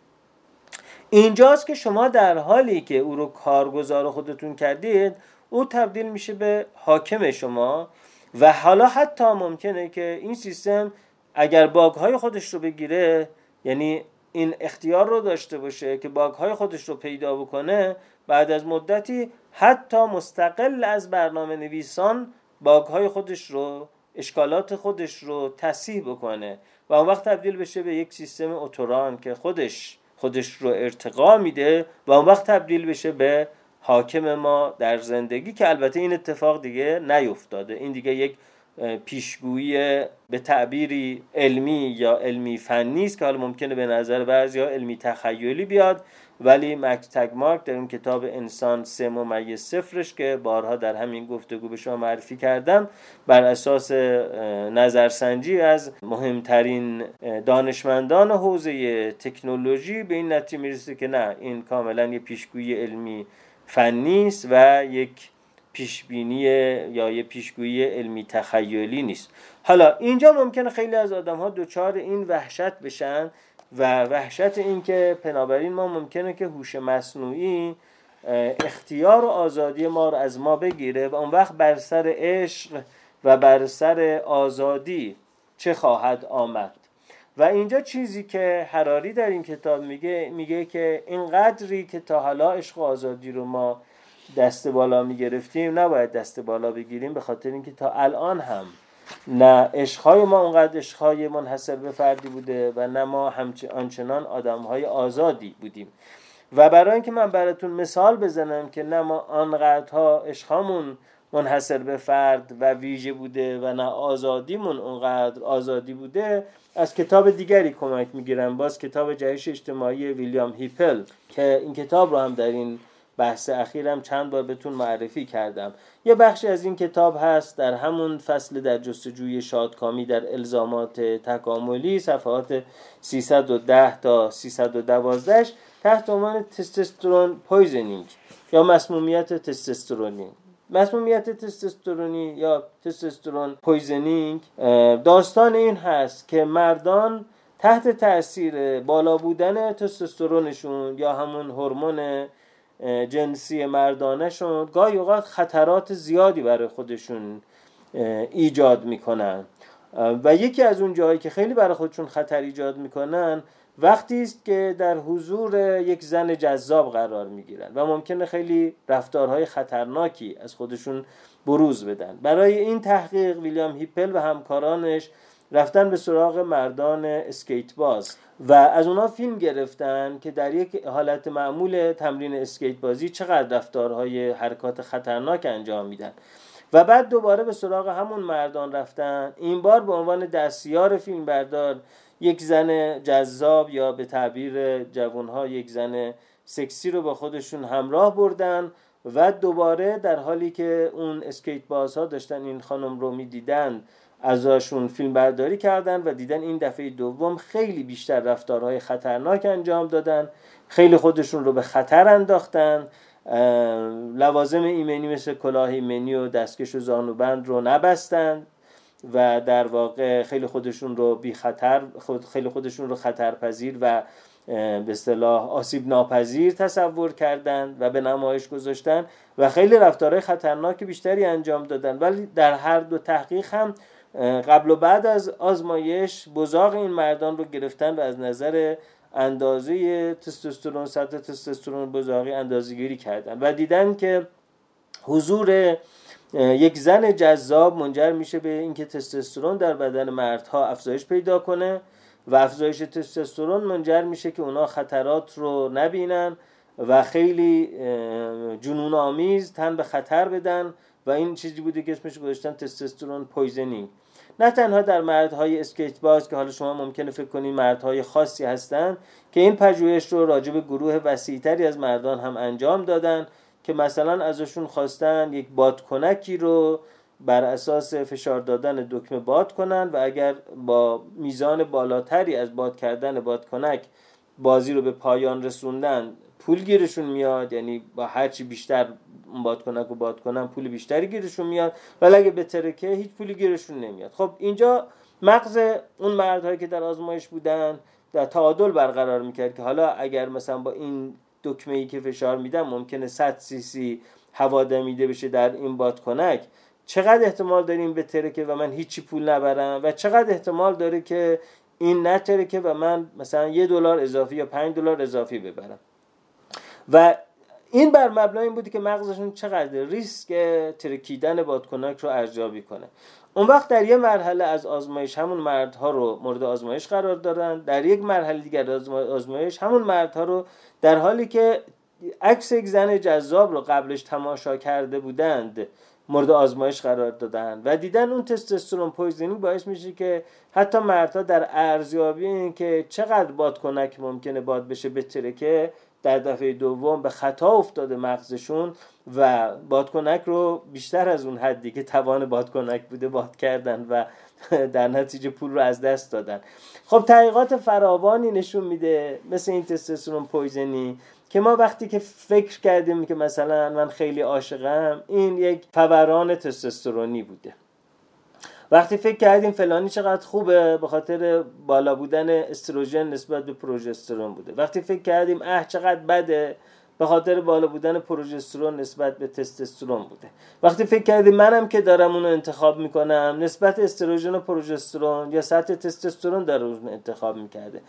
اینجاست که شما در حالی که او رو کارگزار خودتون کردید او تبدیل میشه به حاکم شما. و حالا حتی ممکنه که این سیستم اگر باگ های خودش رو بگیره یعنی این اختیار رو داشته باشه که باگ های خودش رو پیدا بکنه بعد از مدتی حتی مستقل از برنامه نویسان باگ های خودش رو اشکالات خودش رو تصحیح بکنه. و اون وقت تبدیل بشه به یک سیستم اتوران که خودش خودش رو ارتقا میده و اون وقت تبدیل بشه به حاکم ما در زندگی که البته این اتفاق دیگه نیفتاده. این دیگه یک پیشگویی به تعبیری علمی یا علمی فنی است که حالا ممکنه به نظر بعضی ها علمی تخیلی بیاد ولی مکتگ مارک در اون کتاب انسان سه ممیز صفرش که بارها در همین گفتگو به شما معرفی کردم بر اساس نظرسنجی از مهمترین دانشمندان حوزه تکنولوژی به این نتیجه می‌رسه که نه این کاملا یه پیشگویی علمی فنی است و یک پیشبینی یا یه پیشگویی علمی تخیلی نیست. حالا اینجا ممکنه خیلی از آدم ها دچار این وحشت بشن و وحشت این که پنابراین ما ممکنه که هوش مصنوعی اختیار و آزادی ما رو از ما بگیره و اون وقت بر سر عشق و بر سر آزادی چه خواهد آمد؟ و اینجا چیزی که حراری در این کتاب میگه میگه که اینقدری که تا حالا عشق و آزادی رو ما دست بالا می‌گرفتیم نباید دست بالا بگیریم به خاطر اینکه تا الان هم نه عشقهای ما اونقدر عشقهای منحصر به فردی بوده و نه ما همچنان آنچنان آدمهای آزادی بودیم. و برای اینکه من براتون مثال بزنم که نه ما آنقدرها عشقهامون منحصر به فرد و ویژه بوده و نه آزادیمون اونقدر آزادی بوده از کتاب دیگری کمک می‌گیرم باز کتاب جهش اجتماعی ویلیام هیپل که این کتاب رو هم در این بحث اخیرم چند بار بهتون معرفی کردم. یه بخشی از این کتاب هست در همون فصل در جستجوی شادکامی در الزامات تکاملی صفحات 310 تا 312 تحت عنوان testosterone poisoning یا مسمومیت تستوسترونی. مسمومیت تستوسترونی یا testosterone poisoning داستان این هست که مردان تحت تاثیر بالا بودن تستوسترونشون یا همون هورمون جنسی مردانشون گاهی اوقات خطرات زیادی برای خودشون ایجاد می‌کنن. و یکی از اون جاهایی که خیلی برای خودشون خطر ایجاد می‌کنن وقتی است که در حضور یک زن جذاب قرار می‌گیرن و ممکنه خیلی رفتارهای خطرناکی از خودشون بروز بدن. برای این تحقیق ویلیام هیپل و همکارانش رفتن به سراغ مردان اسکیت باز و از اونا فیلم گرفتن که در یک حالت معمول تمرین اسکیت بازی چقدر رفتارهای حرکات خطرناک انجام میدن. و بعد دوباره به سراغ همون مردان رفتن. این بار به عنوان دستیار فیلم بردار یک زن جذاب یا به تعبیر جوانها یک زن سکسی رو با خودشون همراه بردن و دوباره در حالی که اون اسکیت بازها داشتن این خانم رو می‌دیدن ازشون فیلم برداری کردن و دیدن این دفعه دوم خیلی بیشتر رفتارهای خطرناک انجام دادن. خیلی خودشون رو به خطر انداختن. لوازم ایمنی مثل کلاه ایمنی و دستکش و زانوبند رو نبستند و در واقع خیلی خودشون رو بی خطر خیلی خودشون رو خطرپذیر و به اصطلاح آسیب ناپذیر تصور کردند و به نمایش گذاشتن و خیلی رفتارهای خطرناک بیشتری انجام دادن. ولی در هر دو تحقیق هم قبل و بعد از آزمایش بزاق این مردان رو گرفتن و از نظر اندازه تستوسترون سطح تستوسترون بزاقی اندازه گیری کردن و دیدن که حضور یک زن جذاب منجر میشه به اینکه تستوسترون در بدن مردها افزایش پیدا کنه و افزایش تستوسترون منجر میشه که اونا خطرات رو نبینن و خیلی جنون آمیز تن به خطر بدن و این چیزی بوده که اسمش گذاشتن testosterone poisoning. نه تنها در مردهای اسکیت باز که حالا شما ممکنه فکر کنید مردهای خاصی هستند که این پژوهش رو راجع به گروه وسیعتری از مردان هم انجام دادن که مثلا ازشون خواستن یک بادکنکی رو بر اساس فشار دادن دکمه باد کنن و اگر با میزان بالاتری از باد کردن بادکنک بازی رو به پایان رسوندن پول گیرشون میاد یعنی با هرچی بیشتر بادکنک و باد کنن پول بیشتری گیرشون میاد ولی اگه به ترکه هیچ پولی گیرشون نمیاد. خب اینجا مغز اون مردهایی که در آزمایش بودن در تعادل برقرار می‌کرد که حالا اگر مثلا با این دکمه ای که فشار میدم ممکنه 100 سی سی هوا دمیده بشه در این بادکنک. چقدر احتمال داریم به ترکه و من هیچی پول نبرم؟ و چقدر احتمال داره که این نترکه و من مثلا یه دلار اضافی یا پنج دلار اضافی ببرم؟ و این بر مبنای این بودی که مغزشون چقدر ریسک ترکیدن بادکنک رو ارزیابی کنه. اون وقت در یه مرحله از آزمایش همون مردها رو مورد آزمایش قرار دارن در یک مرحله دیگر آزمایش همون مردها رو در حالی که عکس یک زن جذاب رو قبلش تماشا کرده بودند مورد آزمایش قرار دادن. و دیدن اون testosterone poisoning باعث میشه که حتی مردها در ارزیابی این که چقدر بادکنک ممکنه باد بشه بترکه در دفعه دوم به خطا افتاده مغزشون و بادکنک رو بیشتر از اون حدی که توان بادکنک بوده باد کردن و [laughs] در نتیجه پول رو از دست دادن. خب تحقیقات فراوانی نشون میده مثل این تستوسترون پویزنی که ما وقتی که فکر کردیم که مثلا من خیلی عاشقم این یک فوران تستوسترونی بوده. وقتی فکر کردیم فلانی چقدر خوبه به خاطر بالا بودن استروژن نسبت به پروژسترون بوده. وقتی فکر کردیم اه چقدر بده به خاطر بالا بودن پروژسترون نسبت به تستوسترون بوده. وقتی فکر کردیم منم که دارم اونو انتخاب می‌کنم نسبت استروژن و پروژسترون یا سطح تستوسترون در اون انتخاب می‌کرده.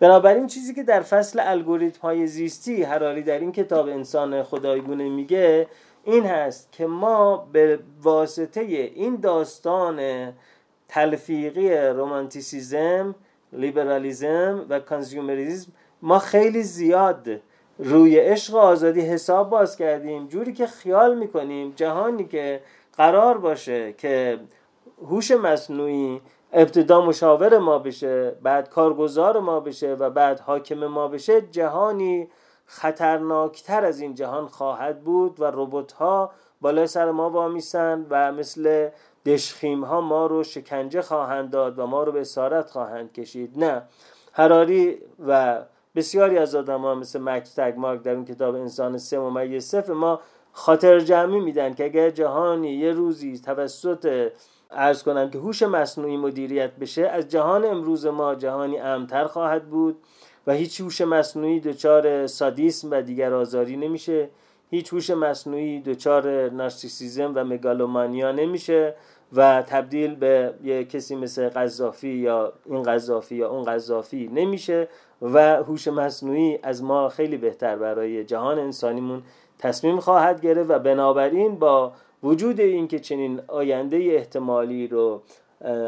بنابراین چیزی که در فصل الگوریتم های زیستی حرالی در این کتاب انسان خدایگونه میگه این هست که ما به واسطه این داستان تلفیقی رومانتیسیزم لیبرالیزم و کانزیومریزم ما خیلی زیاد روی عشق و آزادی حساب باز کردیم. جوری که خیال می‌کنیم جهانی که قرار باشه که هوش مصنوعی ابتدا مشاور ما بشه بعد کارگزار ما بشه و بعد حاکم ما بشه جهانی خطرناکتر از این جهان خواهد بود و ربات ها بالای سر ما وامیسن و مثل دشخیم ها ما رو شکنجه خواهند داد و ما رو به اسارت خواهند کشید. نه. هراری و بسیاری از آدم ها مثل مکس تگمارک در اون کتاب انسان سه ممیز صفر ما خاطر جمعی میدن که اگر جهانی یه روزی توسط ارز کنم که هوش مصنوعی مدیریت بشه از جهان امروز ما جهانی امتر خواهد بود. و هیچ هوش مصنوعی دچار سادیسم و دیگر آزاری نمیشه. هیچ هوش مصنوعی دچار نارسیسیزم و مگالومانیا نمیشه و تبدیل به یه کسی مثل قذافی یا این قذافی یا اون قذافی نمیشه و هوش مصنوعی از ما خیلی بهتر برای جهان انسانیمون تصمیم خواهد گرفت و بنابراین با وجود اینکه چنین آینده احتمالی رو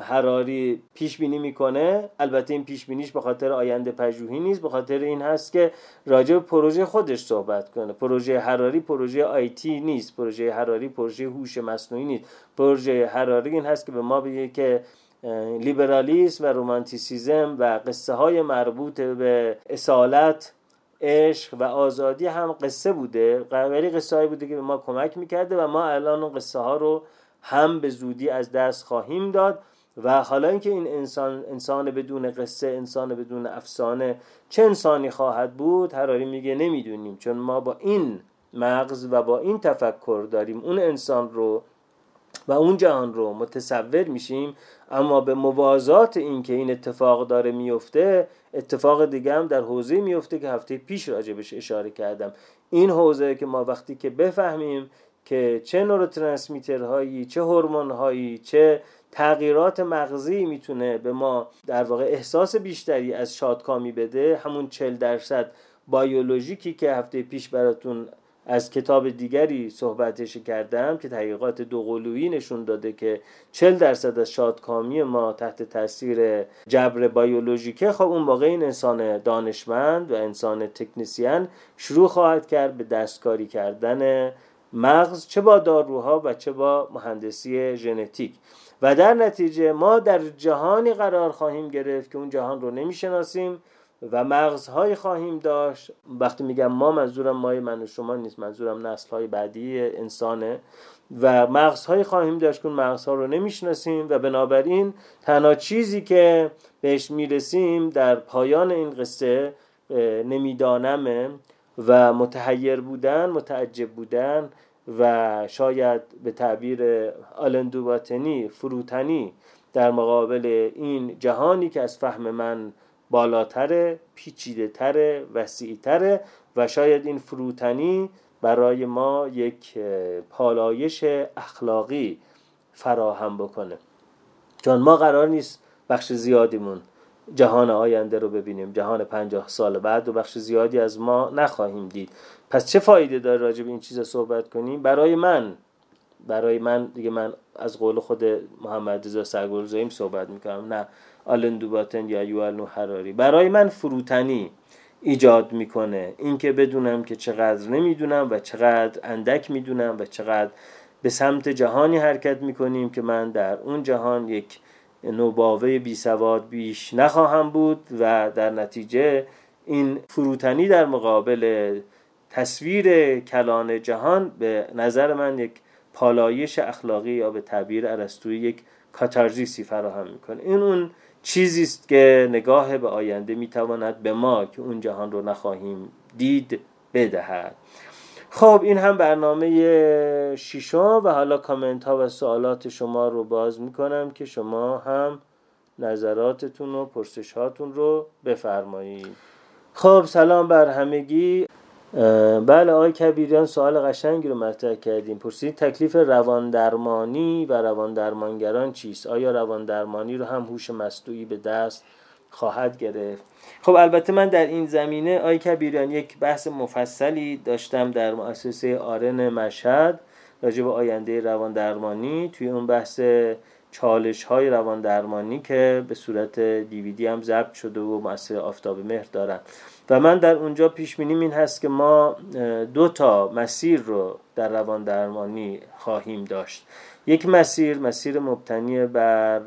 حراری پیش بینی می‌کنه. البته این پیش بینیش به خاطر آینده پژوهی نیست به خاطر این هست که راجع به پروژه خودش صحبت کنه. پروژه حراری پروژه آیتی نیست پروژه حراری پروژه هوش مصنوعی نیست. پروژه حراری این هست که به ما بگه که لیبرالیسم و رومانتیسیزم و قصه های مربوط به اصالت عشق و آزادی هم قصه بوده. ولی قصه هایی بوده که به ما کمک می‌کرده و ما الان اون قصه ها رو هم به زودی از دست خواهیم داد و حالا اینکه این انسان انسان بدون قصه انسان بدون افسانه چه انسانی خواهد بود هراری میگه نمی‌دونیم چون ما با این مغز و با این تفکر داریم. اون انسان رو و اون جهان رو متصور میشیم اما به موازات این که این اتفاق داره میفته اتفاق دیگه هم در حوزه میفته که هفته پیش راجبش اشاره کردم. این حوزه که ما وقتی که بفهمیم که چه نوروترانسمیترهایی چه هورمونهایی چه تغییرات مغزی می‌تونه به ما در واقع احساس بیشتری از شادکامی بده. همون 40 درصد بایولوژیکی که هفته پیش براتون از کتاب دیگری صحبتش کردم که تحقیقات دوقلویی نشون داده که 40 درصد از شادکامی ما تحت تاثیر جبر بیولوژیکه خب اون موقع این انسان دانشمند و انسان تکنیسیان شروع خواهد کرد به دستکاری کردن مغز چه با داروها و چه با مهندسی ژنتیک. و در نتیجه ما در جهانی قرار خواهیم گرفت که اون جهان رو نمی‌شناسیم و مغزهای خواهیم داشت. وقتی میگم ما منظورم مای من و شما نیست منظورم نسلهای بعدی انسانه. و مغزهایی خواهیم داشت که اون مغزها رو نمی‌شناسیم و بنابراین تنها چیزی که بهش می‌رسیم در پایان این قصه نمیدانمه و متحیر بودن متعجب بودن و شاید به تعبیر آلندوباتنی فروتنی در مقابل این جهانی که از فهم من بالاتره پیچیده تره وسیع تره و شاید این فروتنی برای ما یک پالایش اخلاقی فراهم بکنه. چون ما قرار نیست بخش زیادیمون جهان آینده رو ببینیم جهان پنجاه سال بعد و بخش زیادی از ما نخواهیم دید. پس چه فایده داره راجع به این چیزا صحبت کنیم؟ برای من برای من دیگه من از قول خود محمد رضا سرگرزایم صحبت می‌کنم نه آلن دوباتن یا یوال حراری. برای من فروتنی ایجاد می‌کنه. اینکه بدونم که چقدر نمی‌دونم و چقدر اندک می‌دونم و چقدر به سمت جهانی حرکت می‌کنیم که من در اون جهان یک نوباوه بی سواد بیش نخواهم بود و در نتیجه این فروتنی در مقابل تصویر کلان جهان به نظر من یک پالایش اخلاقی یا به تعبیر ارسطویی یک کاتارزیسی فراهم می‌کنه. این اون چیزی است که نگاه به آینده می‌تواند به ما که اون جهان رو نخواهیم دید بدهد. خب این هم برنامه ششم و حالا کامنت ها و سوالات شما رو باز می‌کنم که شما هم نظراتتون و پرسش هاتون رو بفرمایید. خب سلام بر همگی. بله آقای کبیریان سوال قشنگی رو مطرح کردیم پرسید تکلیف روان درمانی و روان درمانگران چیست؟ آیا روان درمانی رو هم هوش مصنوعی به دست خواهد گرفت. خب البته من در این زمینه آقای کبیریان یک بحث مفصلی داشتم در مؤسسه آرن مشهد راجع به آینده روان درمانی توی اون بحث چالش های روان درمانی که به صورت دیویدی هم ضبط شده و مؤسسه آفتاب مهر دارن. و من در اونجا پیش بینیم این هست که ما دو تا مسیر رو در روان درمانی خواهیم داشت. یک مسیر مسیر مبتنی بر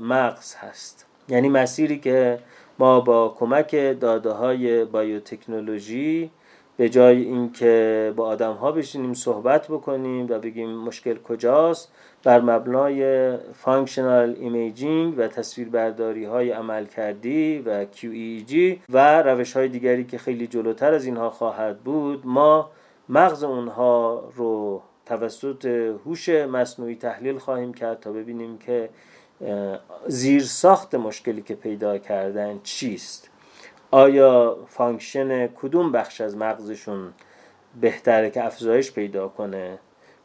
مغز هست. یعنی مسیری که ما با کمک داده های biotechnology به جای اینکه با آدم ها بشینیم صحبت بکنیم و بگیم مشکل کجاست بر مبنای functional imaging و تصویربرداری های عملکردی و QEEG و روش های دیگری که خیلی جلوتر از اینها خواهد بود ما مغز اونها رو توسط هوش مصنوعی تحلیل خواهیم کرد تا ببینیم که زیر ساخت مشکلی که پیدا کردن چیست؟ آیا function کدوم بخش از مغزشون بهتره که افزایش پیدا کنه؟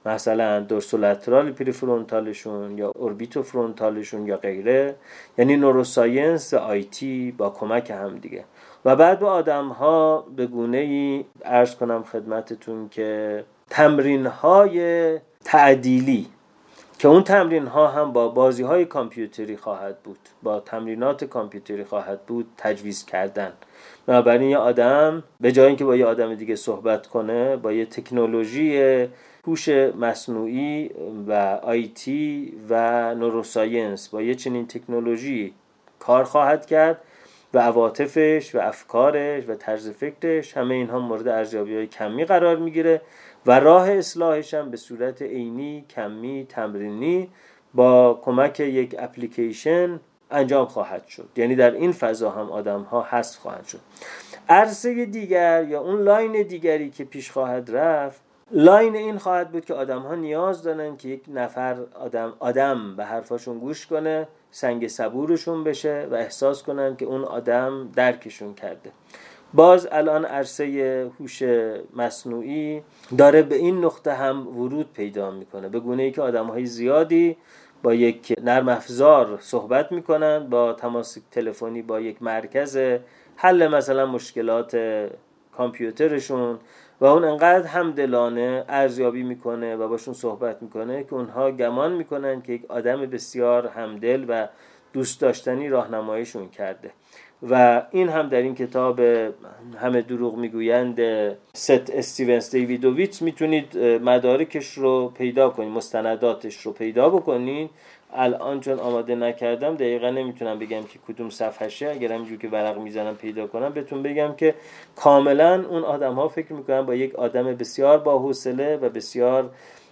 مثلا dorsolateral prefrontal شون یا orbitofrontal شون یا غیره؟ یعنی neuroscience IT با کمک هم دیگه. و بعد به آدم ها به گونه ای عرض کنم خدمتتون که تمرین های تعدیلی که اون تمرین ها هم با بازی های کامپیوتری خواهد بود با تمرینات کامپیوتری خواهد بود تجویز کردن. بنابراین یه آدم به جای اینکه با یه آدم دیگه صحبت کنه با یه تکنولوژی هوش مصنوعی و آیتی و نوروساینس با یه چنین تکنولوژی کار خواهد کرد و عواطفش و افکارش و طرز فکرش همه اینها مورد ارزیابی های کمی قرار می‌گیره. و راه اصلاحش هم به صورت عینی کمی تمرینی با کمک یک اپلیکیشن انجام خواهد شد. یعنی در این فضا هم آدم ها هست خواهند شد. عرصه دیگر یا اون line دیگری که پیش خواهد رفت line این خواهد بود که آدم ها نیاز دارن که یک نفر آدم آدم به حرفاشون گوش کنه سنگ صبورشون بشه و احساس کنن که اون آدم درکشون کرده. باز الان عرصه هوش مصنوعی داره به این نقطه هم ورود پیدا می‌کنه. به گونه ای که آدم های زیادی با یک نرم افزار صحبت می‌کنن با تماس تلفنی با یک مرکز حل مثلا مشکلات کامپیوترشون و اون انقدر همدلانه ارزیابی می‌کنه و باشون صحبت می‌کنه که اونها گمان می‌کنن که یک آدم بسیار همدل و دوست داشتنی راهنماییشون کرده. و این هم در این کتاب همه دروغ می‌گویند ست استیونز دیویدوویچ می‌تونید مدارکش رو پیدا کنید مستنداتش رو پیدا بکنید. الان چون آماده نکردم دقیقا نمی‌تونم بگم که کدوم صفحشه اگر همینجور که ورق می‌زنم پیدا کنم بهتون بگم که کاملا اون آدم ها فکر می‌کنن با یک آدم بسیار با حوصله و بسیار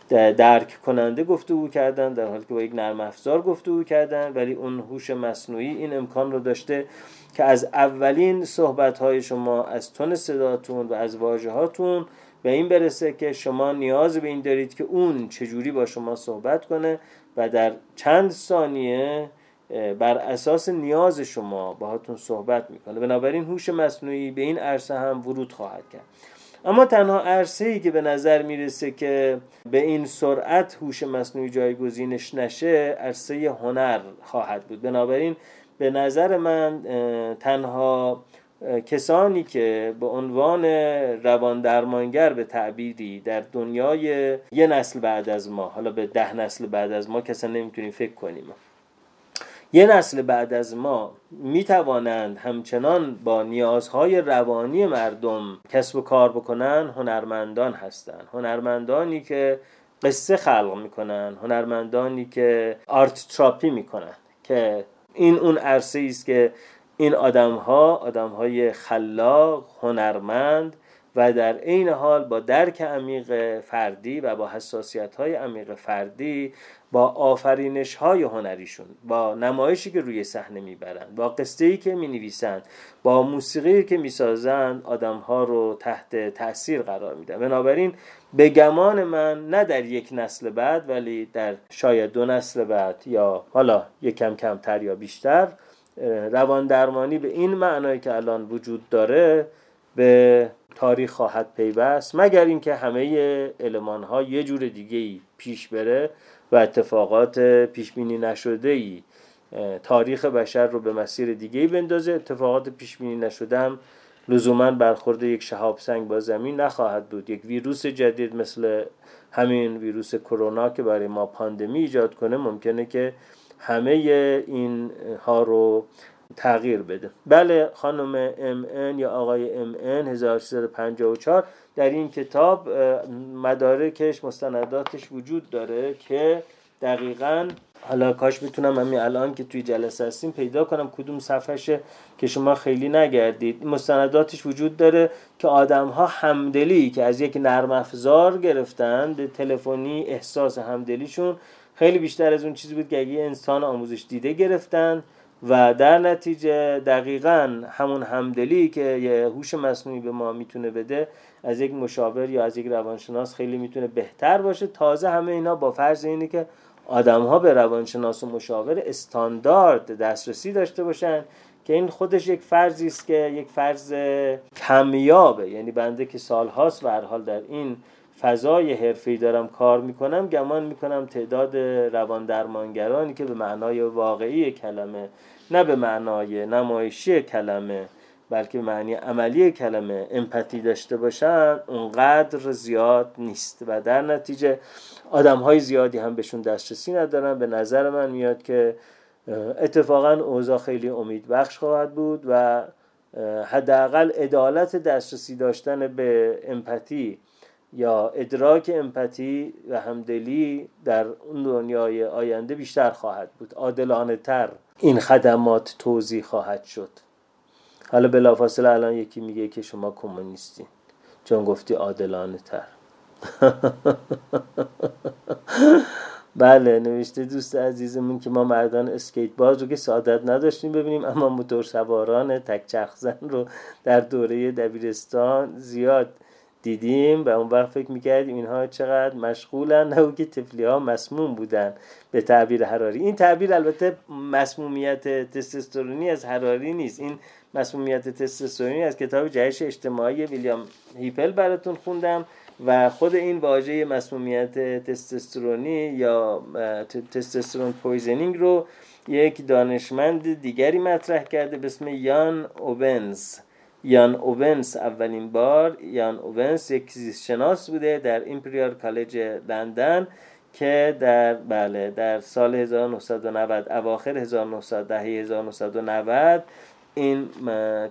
درک کننده گفتگو کردن در حالی که با یک نرم افزار گفتگو کردن ولی اون هوش مصنوعی این امکان رو داشته که از اولین صحبت های شما از تون صداتون و از واژه هاتون به این برسه که شما نیاز به این دارید که اون چجوری با شما صحبت کنه و در چند ثانیه بر اساس نیاز شما باهاتون صحبت می‌کنه. بنابراین هوش مصنوعی به این عرصه هم ورود خواهد کرد. اما تنها عرصه ای که به نظر می‌رسه که به این سرعت هوش مصنوعی جایگزینش نشه عرصه هنر خواهد بود. بنابراین به نظر من تنها کسانی که به عنوان روان درمانگر به تعبیری در دنیای یه نسل بعد از ما حالا به ده نسل بعد از ما کسا نمی‌تونیم فکر کنیم. یه نسل بعد از ما می توانند همچنان با نیازهای روانی مردم کسب و کار بکنن هنرمندان هستند. هنرمندانی که قصه خلق می‌کنن هنرمندانی که آرت تراپی می‌کنن که این اون عرصه است که این آدم ها آدم های خلاق هنرمند و در عین حال با درک عمیق فردی و با حساسیت های عمیق فردی با آفرینش های هنریشون با نمایشی که روی صحنه می‌برند با قصه ای که می نویسند با موسیقی که می‌سازند آدم ها رو تحت تاثیر قرار میدن بنابراین به گمان من نه در یک نسل بعد ولی در شاید دو نسل بعد یا حالا یک کم کمتر یا بیشتر روان درمانی به این معنایی که الان وجود داره به تاریخ خواهد پیوست. مگر اینکه همه علمان ها یه جور دیگه ای پیش بره و اتفاقات پیش بینی نشده ای تاریخ بشر رو به مسیر دیگه ای بندازه اتفاقات پیش بینی نشده هم لزوما برخورد یک شهاب سنگ با زمین نخواهد بود. یک ویروس جدید مثل همین ویروس کرونا که برای ما پاندمی ایجاد کنه ممکنه که همه این ها رو تغییر بده. بله خانم ام ان یا آقای ام ان 1354 در این کتاب مدارکش مستنداتش وجود داره که دقیقا حالا کاش می‌تونم همین الان که توی جلسه هستیم پیدا کنم کدوم صفحشه که شما خیلی نگردید. مستنداتش وجود داره که آدم ها همدلی که از یک نرم افزار گرفتن به تلفنی احساس همدلیشون خیلی بیشتر از اون چیزی بود که اگه انسان آموزش دیده گرفتن و در نتیجه دقیقا همون همدلی که یه هوش مصنوعی به ما می‌تونه بده از یک مشاور یا از یک روانشناس خیلی می‌تونه بهتر باشه. تازه همه اینا با فرض اینه که آدم ها به روانشناس و مشاور استاندارد دسترسی داشته باشن که این خودش یک فرضی است که یک فرض کمیابه. یعنی بنده که سالهاست و هر حال در این فضای حرفی دارم کار می‌کنم گمان می‌کنم تعداد روان درمانگرانی که به معنای واقعی کلمه نه به معنای نمایشی کلمه بلکه معنی عملی کلمه امپاتی داشته باشن اونقدر زیاد نیست. و در نتیجه آدم های زیادی هم بهشون دسترسی ندارن. به نظر من میاد که اتفاقا اوضاع خیلی امید بخش خواهد بود و حداقل عدالت دسترسی داشتن به امپاتی یا ادراک امپاتی و همدلی در اون دنیای آینده بیشتر خواهد بود. عادلانه تر این خدمات توضیح خواهد شد. حالا بلافاصله الان یکی میگه که شما کمونیستین چون گفتی عادلانه تر. [laughs] بله نوشته دوست عزیزمون که ما مردان اسکیت باز رو که سعادت نداشتیم ببینیم اما موتور سواران تک زن رو در دوره دبیرستان زیاد دیدیم و اون وقت فکر می‌کردیم اینها چقدر مشغولن نه که تفلی ها مسموم بودن به تعبیر حراری. این تعبیر البته مسمومیت تستوسترونی از حراری نیست. این مسمومیت تستوسترونی از کتاب جهش اجتماعی ویلیام هیپل براتون خوندم و خود این واژه مسمومیت تستوسترونی یا testosterone poisoning رو یک دانشمند دیگری مطرح کرده به اسم یان اوونز. یان اوونس اولین بار یان اوونس یک شناس بوده در ایمپریال کالج لندن که در بله در سال 1990 اواخر 1900 دهه 1990 این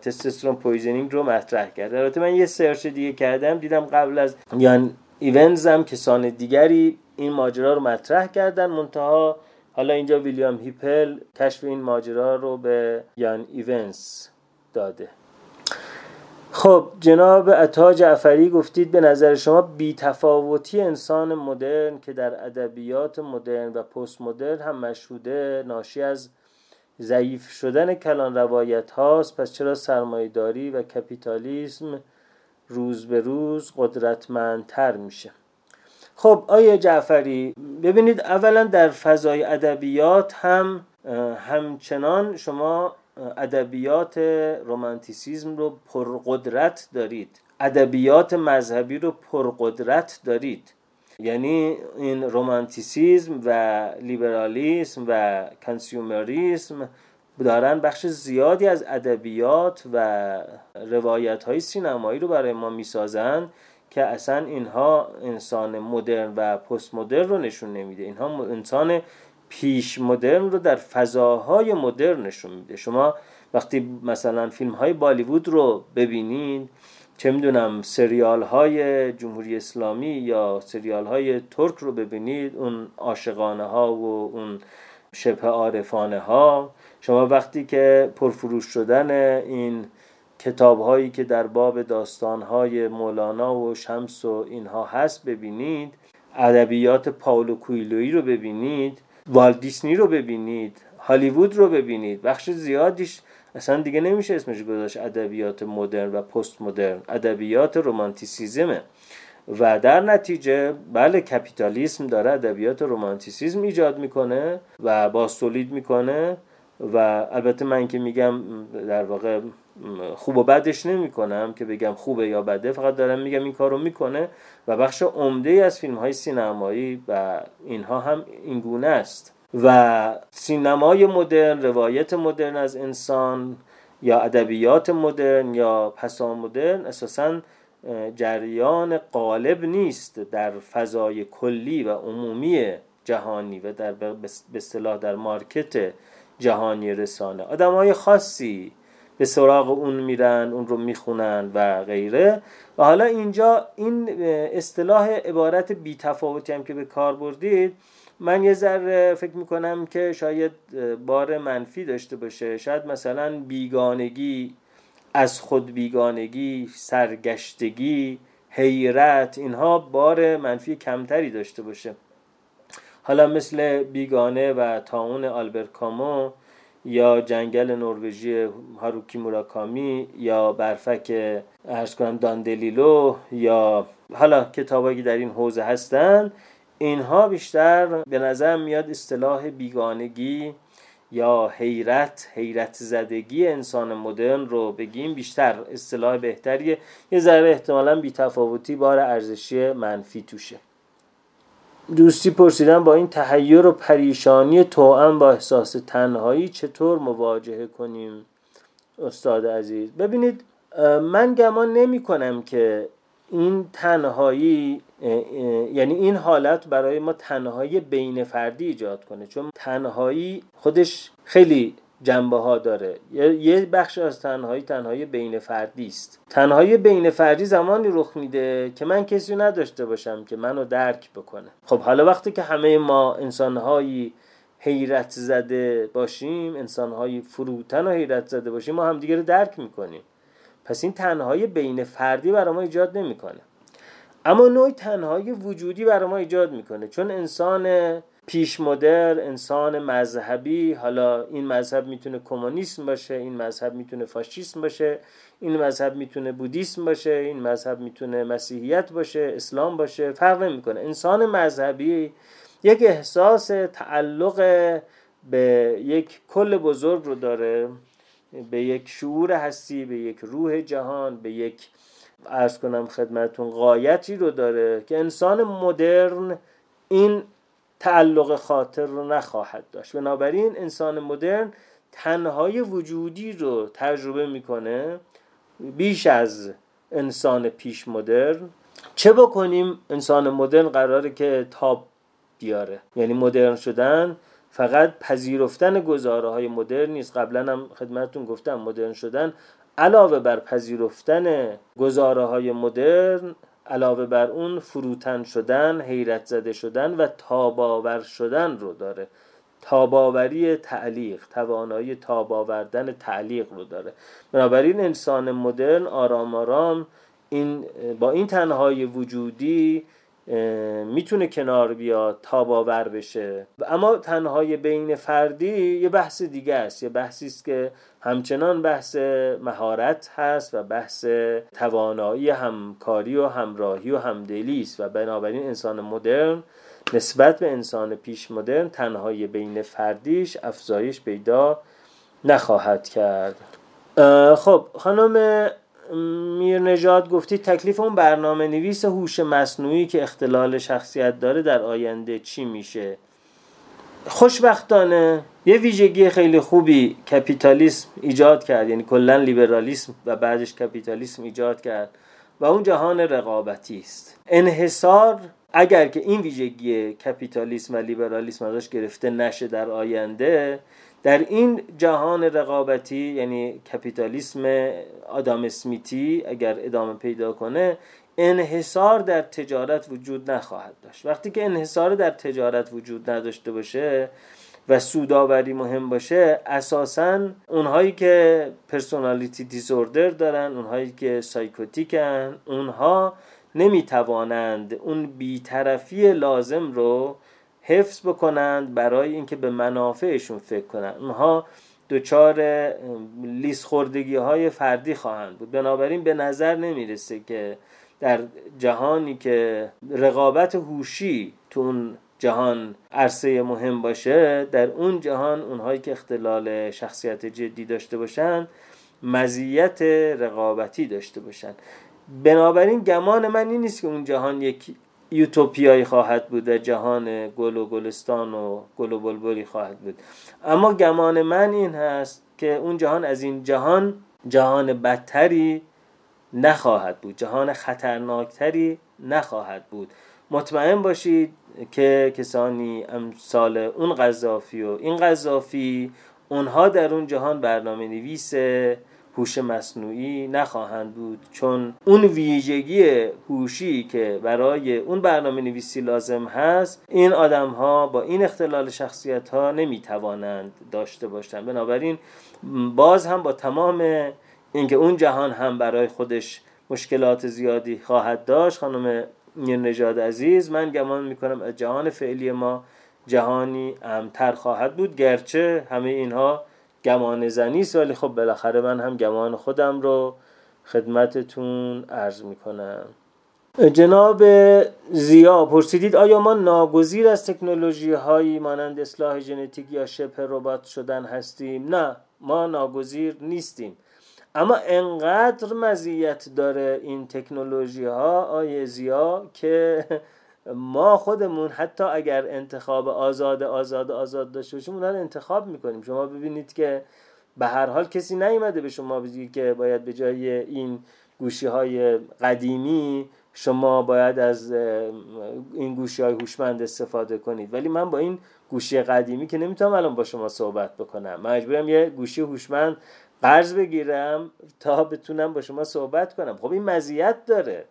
testosterone poisoning رو مطرح کرد البته من یه search دیگه کردم دیدم قبل از یان ایونز هم کسان دیگری این ماجرا رو مطرح کردن. منتها حالا اینجا ویلیام هیپل کشف این ماجرا رو به یان ایونز داده. خب جناب عطا جعفری گفتید به نظر شما بی‌تفاوتی انسان مدرن که در ادبیات مدرن و پست مدرن هم مشهوده ناشی از ضعیف شدن کلان روایت هاست پس چرا سرمایهداری و کپیتالیسم روز به روز قدرتمندتر میشه؟ خب آیا جعفری ببینید اولا در فضای ادبیات هم همچنان شما ادبیات رومانتیسیزم رو پرقدرت دارید. ادبیات مذهبی رو پرقدرت دارید. یعنی این رومانتیسیزم و لیبرالیسم و کنسیومریسم دارن بخش زیادی از ادبیات و روایت های سینمایی رو برای ما می‌سازن که اصلا اینها انسان مدرن و پست مدرن رو نشون نمیده. اینها انسان پیش مدرن رو در فضاهای مدرن نشون میده. شما وقتی مثلا فیلم های بالیوود رو ببینید چه می‌دونم سریال های جمهوری اسلامی یا سریال های ترک رو ببینید اون عاشقانه ها و اون شبه عارفانه ها شما وقتی که پرفروش شدن این کتاب هایی که در باب داستان های مولانا و شمس و اینها هست ببینید ادبیات پاولو کویلوی رو ببینید والت دیسنی رو ببینید هالیوود رو ببینید بخش زیادیش اصلا دیگه نمیشه اسمش گذاشت ادبیات مدرن و پست مدرن. ادبیات رومانتیسیزمه. و در نتیجه بله کپیتالیسم داره ادبیات رومانتیسیزم ایجاد می‌کنه و باستولید می‌کنه و البته من که میگم در واقع خوب و بدش نمی کنم که بگم خوبه یا بده فقط دارم میگم این کارو می‌کنه و بخش عمده از فیلم های سینمایی و اینها هم اینگونه است. و سینمای مدرن روایت مدرن از انسان یا ادبیات مدرن یا پسا مدرن اساسا جریان قالب نیست در فضای کلی و عمومی جهانی و در به اصطلاح در مارکت جهانی رسانه. آدم های خاصی به سراغ اون میرن اون رو می‌خونن و غیره. و حالا اینجا این اصطلاح عبارت بیتفاوتی هم که به کار بردید من یه ذره فکر می‌کنم که شاید بار منفی داشته باشه. شاید مثلا بیگانگی از خود بیگانگی سرگشتگی حیرت اینها بار منفی کمتری داشته باشه. حالا مثل بیگانه و تاون آلبرت کامو یا جنگل نروژی هاروکی موراکامی یا برفک ارز کنم داندلیلو یا حالا کتابایی در این حوزه هستن اینها بیشتر به نظر میاد اصطلاح بیگانگی یا حیرت حیرت زدگی انسان مدرن رو بگیم بیشتر اصطلاح بهتریه. یه ذره احتمالا بیتفاوتی بار ارزشی منفی توشه. دوستی پرسیدن با این تحیر و پریشانی توأم با احساس تنهایی چطور مواجهه کنیم؟ استاد عزیز ببینید من گمان نمی کنم که این تنهایی یعنی این حالت برای ما تنهایی بین فردی ایجاد کنه. چون تنهایی خودش خیلی جنبه ها داره. یه بخش از تنهایی تنهایی بین فردی است. تنهایی بین فردی زمانی رخ میده که من کسی نداشته باشم که منو درک بکنه. خب حالا وقتی که همه ما انسانهایی حیرت زده باشیم انسانهایی فروتن و حیرت زده باشیم ما همدیگه رو درک می‌کنیم. پس این تنهایی بین فردی برای ما ایجاد نمی‌کنه. اما نوع تنهایی وجودی برای ما ایجاد می‌کنه. چون انسان پیش مدر انسان مذهبی حالا این مذهب می‌تونه کمونیسم باشه این مذهب می‌تونه فاشیسم باشه این مذهب می‌تونه بودیسم باشه این مذهب می‌تونه مسیحیت باشه اسلام باشه فرق نمی‌کنه. انسان مذهبی یک احساس تعلق به یک کل بزرگ رو داره. به یک شعور هستی به یک روح جهان به یک ارز کنم خدمتون قایتی رو داره که انسان مدرن این تعلق خاطر رو نخواهد داشت. بنابراین انسان مدرن تنهای وجودی رو تجربه می‌کنه بیش از انسان پیش مدرن. چه بکنیم؟ انسان مدرن قراره که تاب بیاره. یعنی مدرن شدن فقط پذیرفتن گزاره های مدرن نیست. قبلا هم خدمتتون گفتم مدرن شدن علاوه بر پذیرفتن گزاره های مدرن علاوه بر اون فروتن شدن حیرت زده شدن و تاباور شدن رو داره. تاباوری تعلیق توانایی تاباوردن تعلیق رو داره. بنابراین انسان مدرن آرام آرام این با این تنهای وجودی می‌تونه کنار بیاد تاباور بشه. اما تنهای بین فردی یه بحث دیگه است. یه بحثی است که همچنان بحث مهارت هست و بحث توانایی همکاری و همراهی و همدلی است و بنابراین انسان مدرن نسبت به انسان پیش مدرن تنهای بین فردیش افزایش پیدا نخواهد کرد. خب خانم میر نجات گفتی تکلیف اون برنامه نویس هوش مصنوعی که اختلال شخصیت داره در آینده چی میشه؟ خوشبختانه یه ویژگی خیلی خوبی کپیتالیسم ایجاد کرد یعنی کلا لیبرالیسم و بعدش کپیتالیسم ایجاد کرد و اون جهان رقابتی است. انحصار اگر که این ویژگی کپیتالیسم و لیبرالیسم ازش گرفته نشه در آینده در این جهان رقابتی یعنی کپیتالیسم آدام اسمیتی اگر ادامه پیدا کنه انحصار در تجارت وجود نخواهد داشت. وقتی که انحصار در تجارت وجود نداشته باشه و سوداوری مهم باشه اساسا اونهایی که پرسونالیتی دیزوردر دارن اونهایی که سایکوتیکن اونها نمی‌توانند اون بیطرفی لازم رو حفظ بکنند برای اینکه به منافعشون فکر کنند. اونها دچار لیس خوردگی های فردی خواهند بود. بنابراین به نظر نمی‌رسه که در جهانی که رقابت هوشی تو اون جهان عرصه مهم باشه در اون جهان اونهایی که اختلال شخصیت جدی داشته باشن مزیت رقابتی داشته باشن. بنابراین گمان من این نیست که اون جهان یک یوتوپیایی خواهد بود و جهان گل و گلستان و گل و بلبلی خواهد بود. اما گمان من این هست که اون جهان از این جهان جهان بدتری نخواهد بود. جهان خطرناکتری نخواهد بود. مطمئن باشید که کسانی امثال اون قذافی و این قذافی اونها در اون جهان برنامه نویس هوش مصنوعی نخواهند بود چون اون ویژگی هوشی که برای اون برنامه نویسی لازم هست این آدم ها با این اختلال شخصیت ها نمی توانند داشته باشند. بنابراین باز هم با تمام اینکه اون جهان هم برای خودش مشکلات زیادی خواهد داشت خانم نژاد عزیز من گمان می‌کنم از جهان فعلی ما جهانی امتر خواهد بود گرچه همه اینها گمان زنی است ولی خب بالاخره من هم گمان خودم رو خدمتتون عرض می‌کنم. جناب زیا پرسیدید آیا ما ناگزیر از تکنولوژی هایی مانند اصلاح ژنتیک یا شبه ربات شدن هستیم؟ نه ما ناگزیر نیستیم. اما انقدر مزیت داره این تکنولوژی ها آیه زیا که ما خودمون حتی اگر انتخاب آزاد آزاد آزاد داشته باشیم اونها رو انتخاب می‌کنیم. شما ببینید که به هر حال کسی نیومده به شما بگه که باید به جای این گوشی های قدیمی شما باید از این گوشی های هوشمند استفاده کنید. ولی من با این گوشی قدیمی که نمی‌تونم الان با شما صحبت بکنم. مجبورم یه گوشی هوشمند قرض بگیرم تا بتونم با شما صحبت کنم. خب این مزیت داره.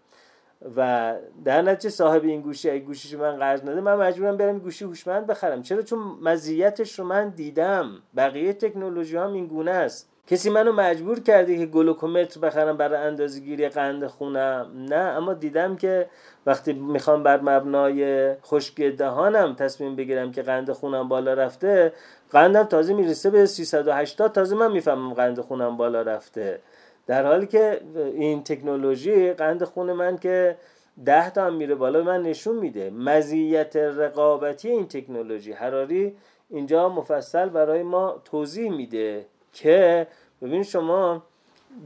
و در نتیجه صاحب این گوشی اگه گوشیش من قرض نده من مجبورم برم گوشی هوشمند بخرم. چرا؟ چون مزیتش رو من دیدم. بقیه تکنولوژی هم این گونه است. کسی منو مجبور کرده که گلوکومتر بخرم برای اندازه‌گیری قند خونم؟ نه اما دیدم که وقتی می‌خوام بر مبنای خشک دهانم تصمیم بگیرم که قند خونم بالا رفته قندم تازه می‌رسه به 380 تازه من می‌فهمم قند خونم بالا رفته. در حالی که این تکنولوژی قند خون من که ده تا هم میره بالا من نشون میده مزیت رقابتی این تکنولوژی. حراری اینجا مفصل برای ما توضیح میده که ببین شما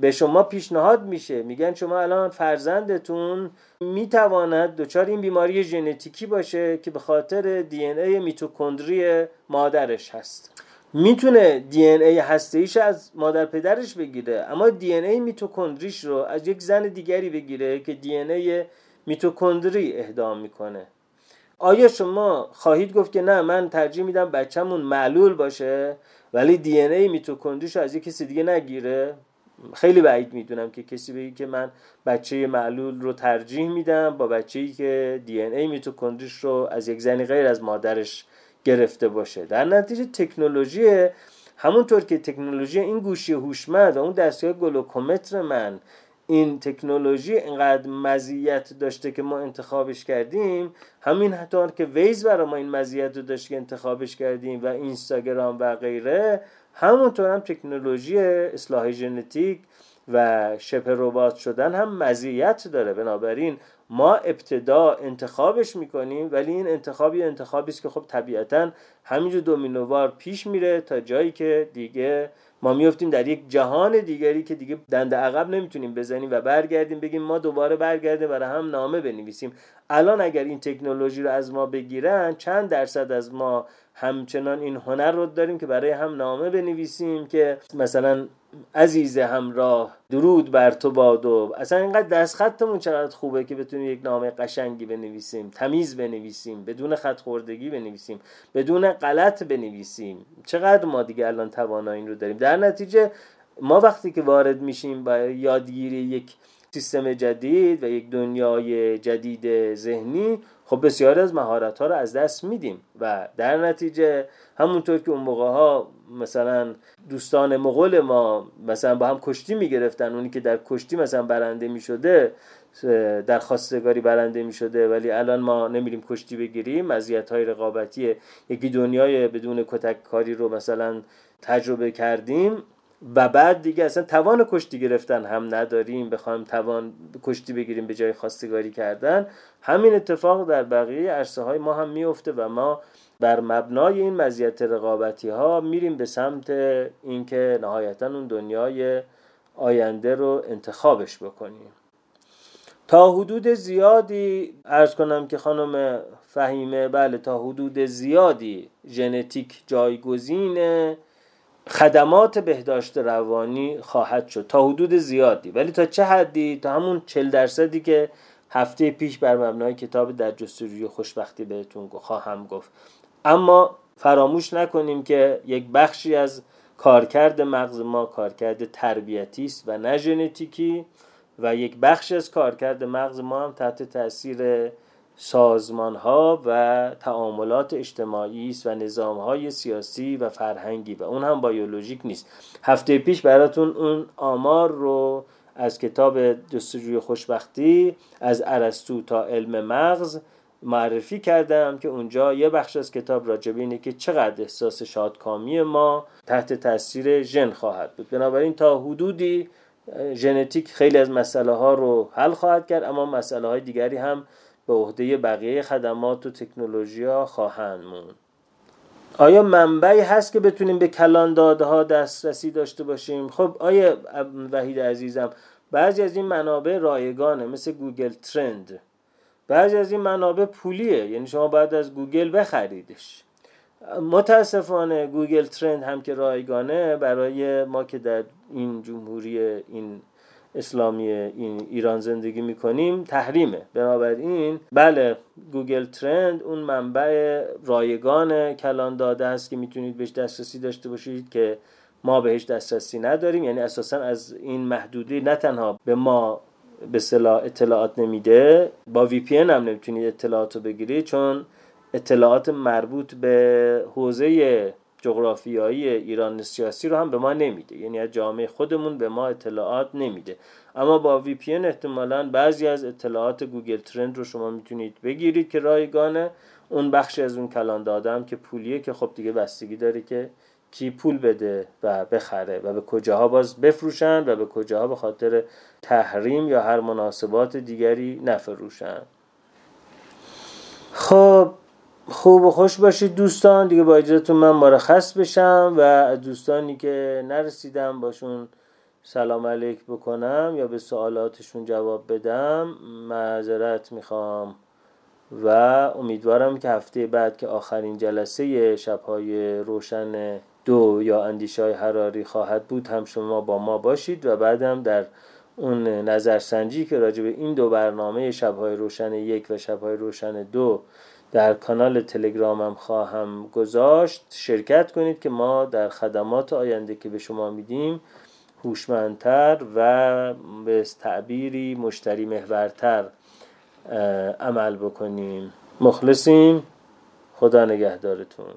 به شما پیشنهاد میشه. میگن شما الان فرزندتون می‌تواند دچار این بیماری ژنتیکی باشه که به خاطر دی ای میتوکندری مادرش هست. می‌تونه دی ان ای هسته از مادر پدرش بگیره اما دی ان ای میتوکندریش رو از یک زن دیگری بگیره که دی ان ای میتوکندری اهدا می‌کنه. آیا شما خواهید گفت که نه من ترجیح میدم بچه‌مون معلول باشه ولی دی ان ای میتوکندریش از یک کسی دیگه نگیره؟ خیلی بعید می‌دونم که کسی بگه که من بچه معلول رو ترجیح میدم با بچه‌ای که دی ان ای میتوکندریش رو از یک زنی غیر از مادرش گرفته باشه. در نتیجه تکنولوژی همونطور که تکنولوژی این گوشی هوشمند و اون دستگاه گلوکومتر من این تکنولوژی اینقدر مزیت داشته که ما انتخابش کردیم همین حتی که ویز برای ما این مزیت رو داشته که انتخابش کردیم و اینستاگرام و غیره همونطور هم تکنولوژی اصلاح ژنتیک و شبه ربات شدن هم مزیت داره. بنابراین ما ابتدا انتخابش می‌کنیم ولی این انتخابی انتخابی است که خب طبیعتا همینجور دومینووار پیش میره تا جایی که دیگه ما میفتیم در یک جهان دیگری که دیگه دنده عقب نمی‌تونیم بزنیم و برگردیم بگیم ما دوباره برگردیم برای هم نامه بنویسیم. الان اگر این تکنولوژی رو از ما بگیرن چند درصد از ما همچنان این هنر رو داریم که برای هم نامه بنویسیم که مثلا عزیز همراه درود بر تو باد و اصلا اینقدر دست خطمون چقدر خوبه که بتونیم یک نامه قشنگی بنویسیم تمیز بنویسیم بدون خط خوردگی بنویسیم بدون غلط بنویسیم. چقدر ما دیگه الان توانایی رو داریم. در نتیجه ما وقتی که وارد میشیم با یادگیری یک سیستم جدید و یک دنیای جدید ذهنی خب بسیاری از مهارت ها رو از دست میدیم و در نتیجه همونطور که اون موقع ها مثلا دوستان مغول ما مثلا با هم کشتی می‌گرفتن اونی که در کشتی مثلا برنده می‌شده در خواستگاری برنده می شده ولی الان ما نمیریم کشتی بگیریم مزیت های رقابتی یکی دنیای بدون کتک کاری رو مثلا تجربه کردیم. و بعد دیگه اصلا توان کشتی گرفتن هم نداریم بخوایم توان کشتی بگیریم به جای خواستگاری کردن. همین اتفاق در بقیه عرصه های ما هم میفته و ما بر مبنای این مزیت رقابتی ها میریم به سمت اینکه نهایتا اون دنیای آینده رو انتخابش بکنیم. تا حدود زیادی ارز کنم که خانم فهیمه بله تا حدود زیادی ژنتیک جایگزین خدمات بهداشت روانی خواهد شد تا حدود زیادی. ولی تا چه حدی؟ تا همون 40 درصدی که هفته پیش بر مبنای کتاب در جستجوی خوشبختی بهتون خواهم گفت. اما فراموش نکنیم که یک بخشی از کارکرد مغز ما کارکرد تربیتی است و نه ژنتیکی و یک بخش از کارکرد مغز ما هم تحت تاثیر سازمان ها و تعاملات اجتماعی است و نظام های سیاسی و فرهنگی و اون هم بیولوژیک نیست. هفته پیش براتون اون آمار رو از کتاب جستجوی خوشبختی از ارسطو تا علم مغز معرفی کردم که اونجا یه بخش از کتاب راجبه اینه که چقدر احساس شادکامی ما تحت تاثیر ژن خواهد بود. بنابراین تا حدودی ژنتیک خیلی از مسئله ها رو حل خواهد کرد اما مسئله های دیگری هم به عهده بقیه خدمات و تکنولوژی ها خواهند موند. آیا منبعی هست که بتونیم به کلان داده ها دسترسی داشته باشیم؟ خب آیا وحید عزیزم بعضی از این منابع رایگانه مثل Google Trend. بعضی از این منابع پولیه یعنی شما باید از گوگل بخریدش. متاسفانه Google Trend هم که رایگانه برای ما که در این جمهوری این اسلامی این ایران زندگی می‌کنیم تحریمه. بنابراین بله Google Trend اون منبع رایگان کلان داده است که می‌تونید بهش دسترسی داشته باشید که ما بهش دسترسی نداریم. یعنی اساسا از این محدودی نه تنها به ما به اصطلاح اطلاعات نمیده با VPN هم نمی‌تونید اطلاعات رو بگیرید چون اطلاعات مربوط به حوزه جغرافیایی ایران سیاسی رو هم به ما نمیده. یعنی از جامعه خودمون به ما اطلاعات نمیده. اما با VPN احتمالا بعضی از اطلاعات Google Trend رو شما می‌تونید بگیرید که رایگانه. اون بخشی از اون کلان داده هم که پولیه که خب دیگه بستگی داره که کی پول بده و بخره و به کجاها باز بفروشن و به کجاها به خاطر تحریم یا هر مناسبات دیگری نفروشن. خب خوب و خوش باشید دوستان. دیگه با اجازهتون من مرخص بشم و دوستانی که نرسیدم باشون سلام علیک بکنم یا به سوالاتشون جواب بدم معذرت می‌خوام. و امیدوارم که هفته بعد که آخرین جلسه شبهای روشن دو یا اندیشه های حراری خواهد بود هم شما با ما باشید و بعدم در اون نظرسنجی که راجع به این دو برنامه شبهای روشن یک و شبهای روشن دو در کانال تلگرامم خواهم گذاشت. شرکت کنید که ما در خدمات آینده که به شما میدیم هوشمندتر و به تعبیری مشتری محورتر عمل بکنیم. مخلصیم. خدا نگهدارتون.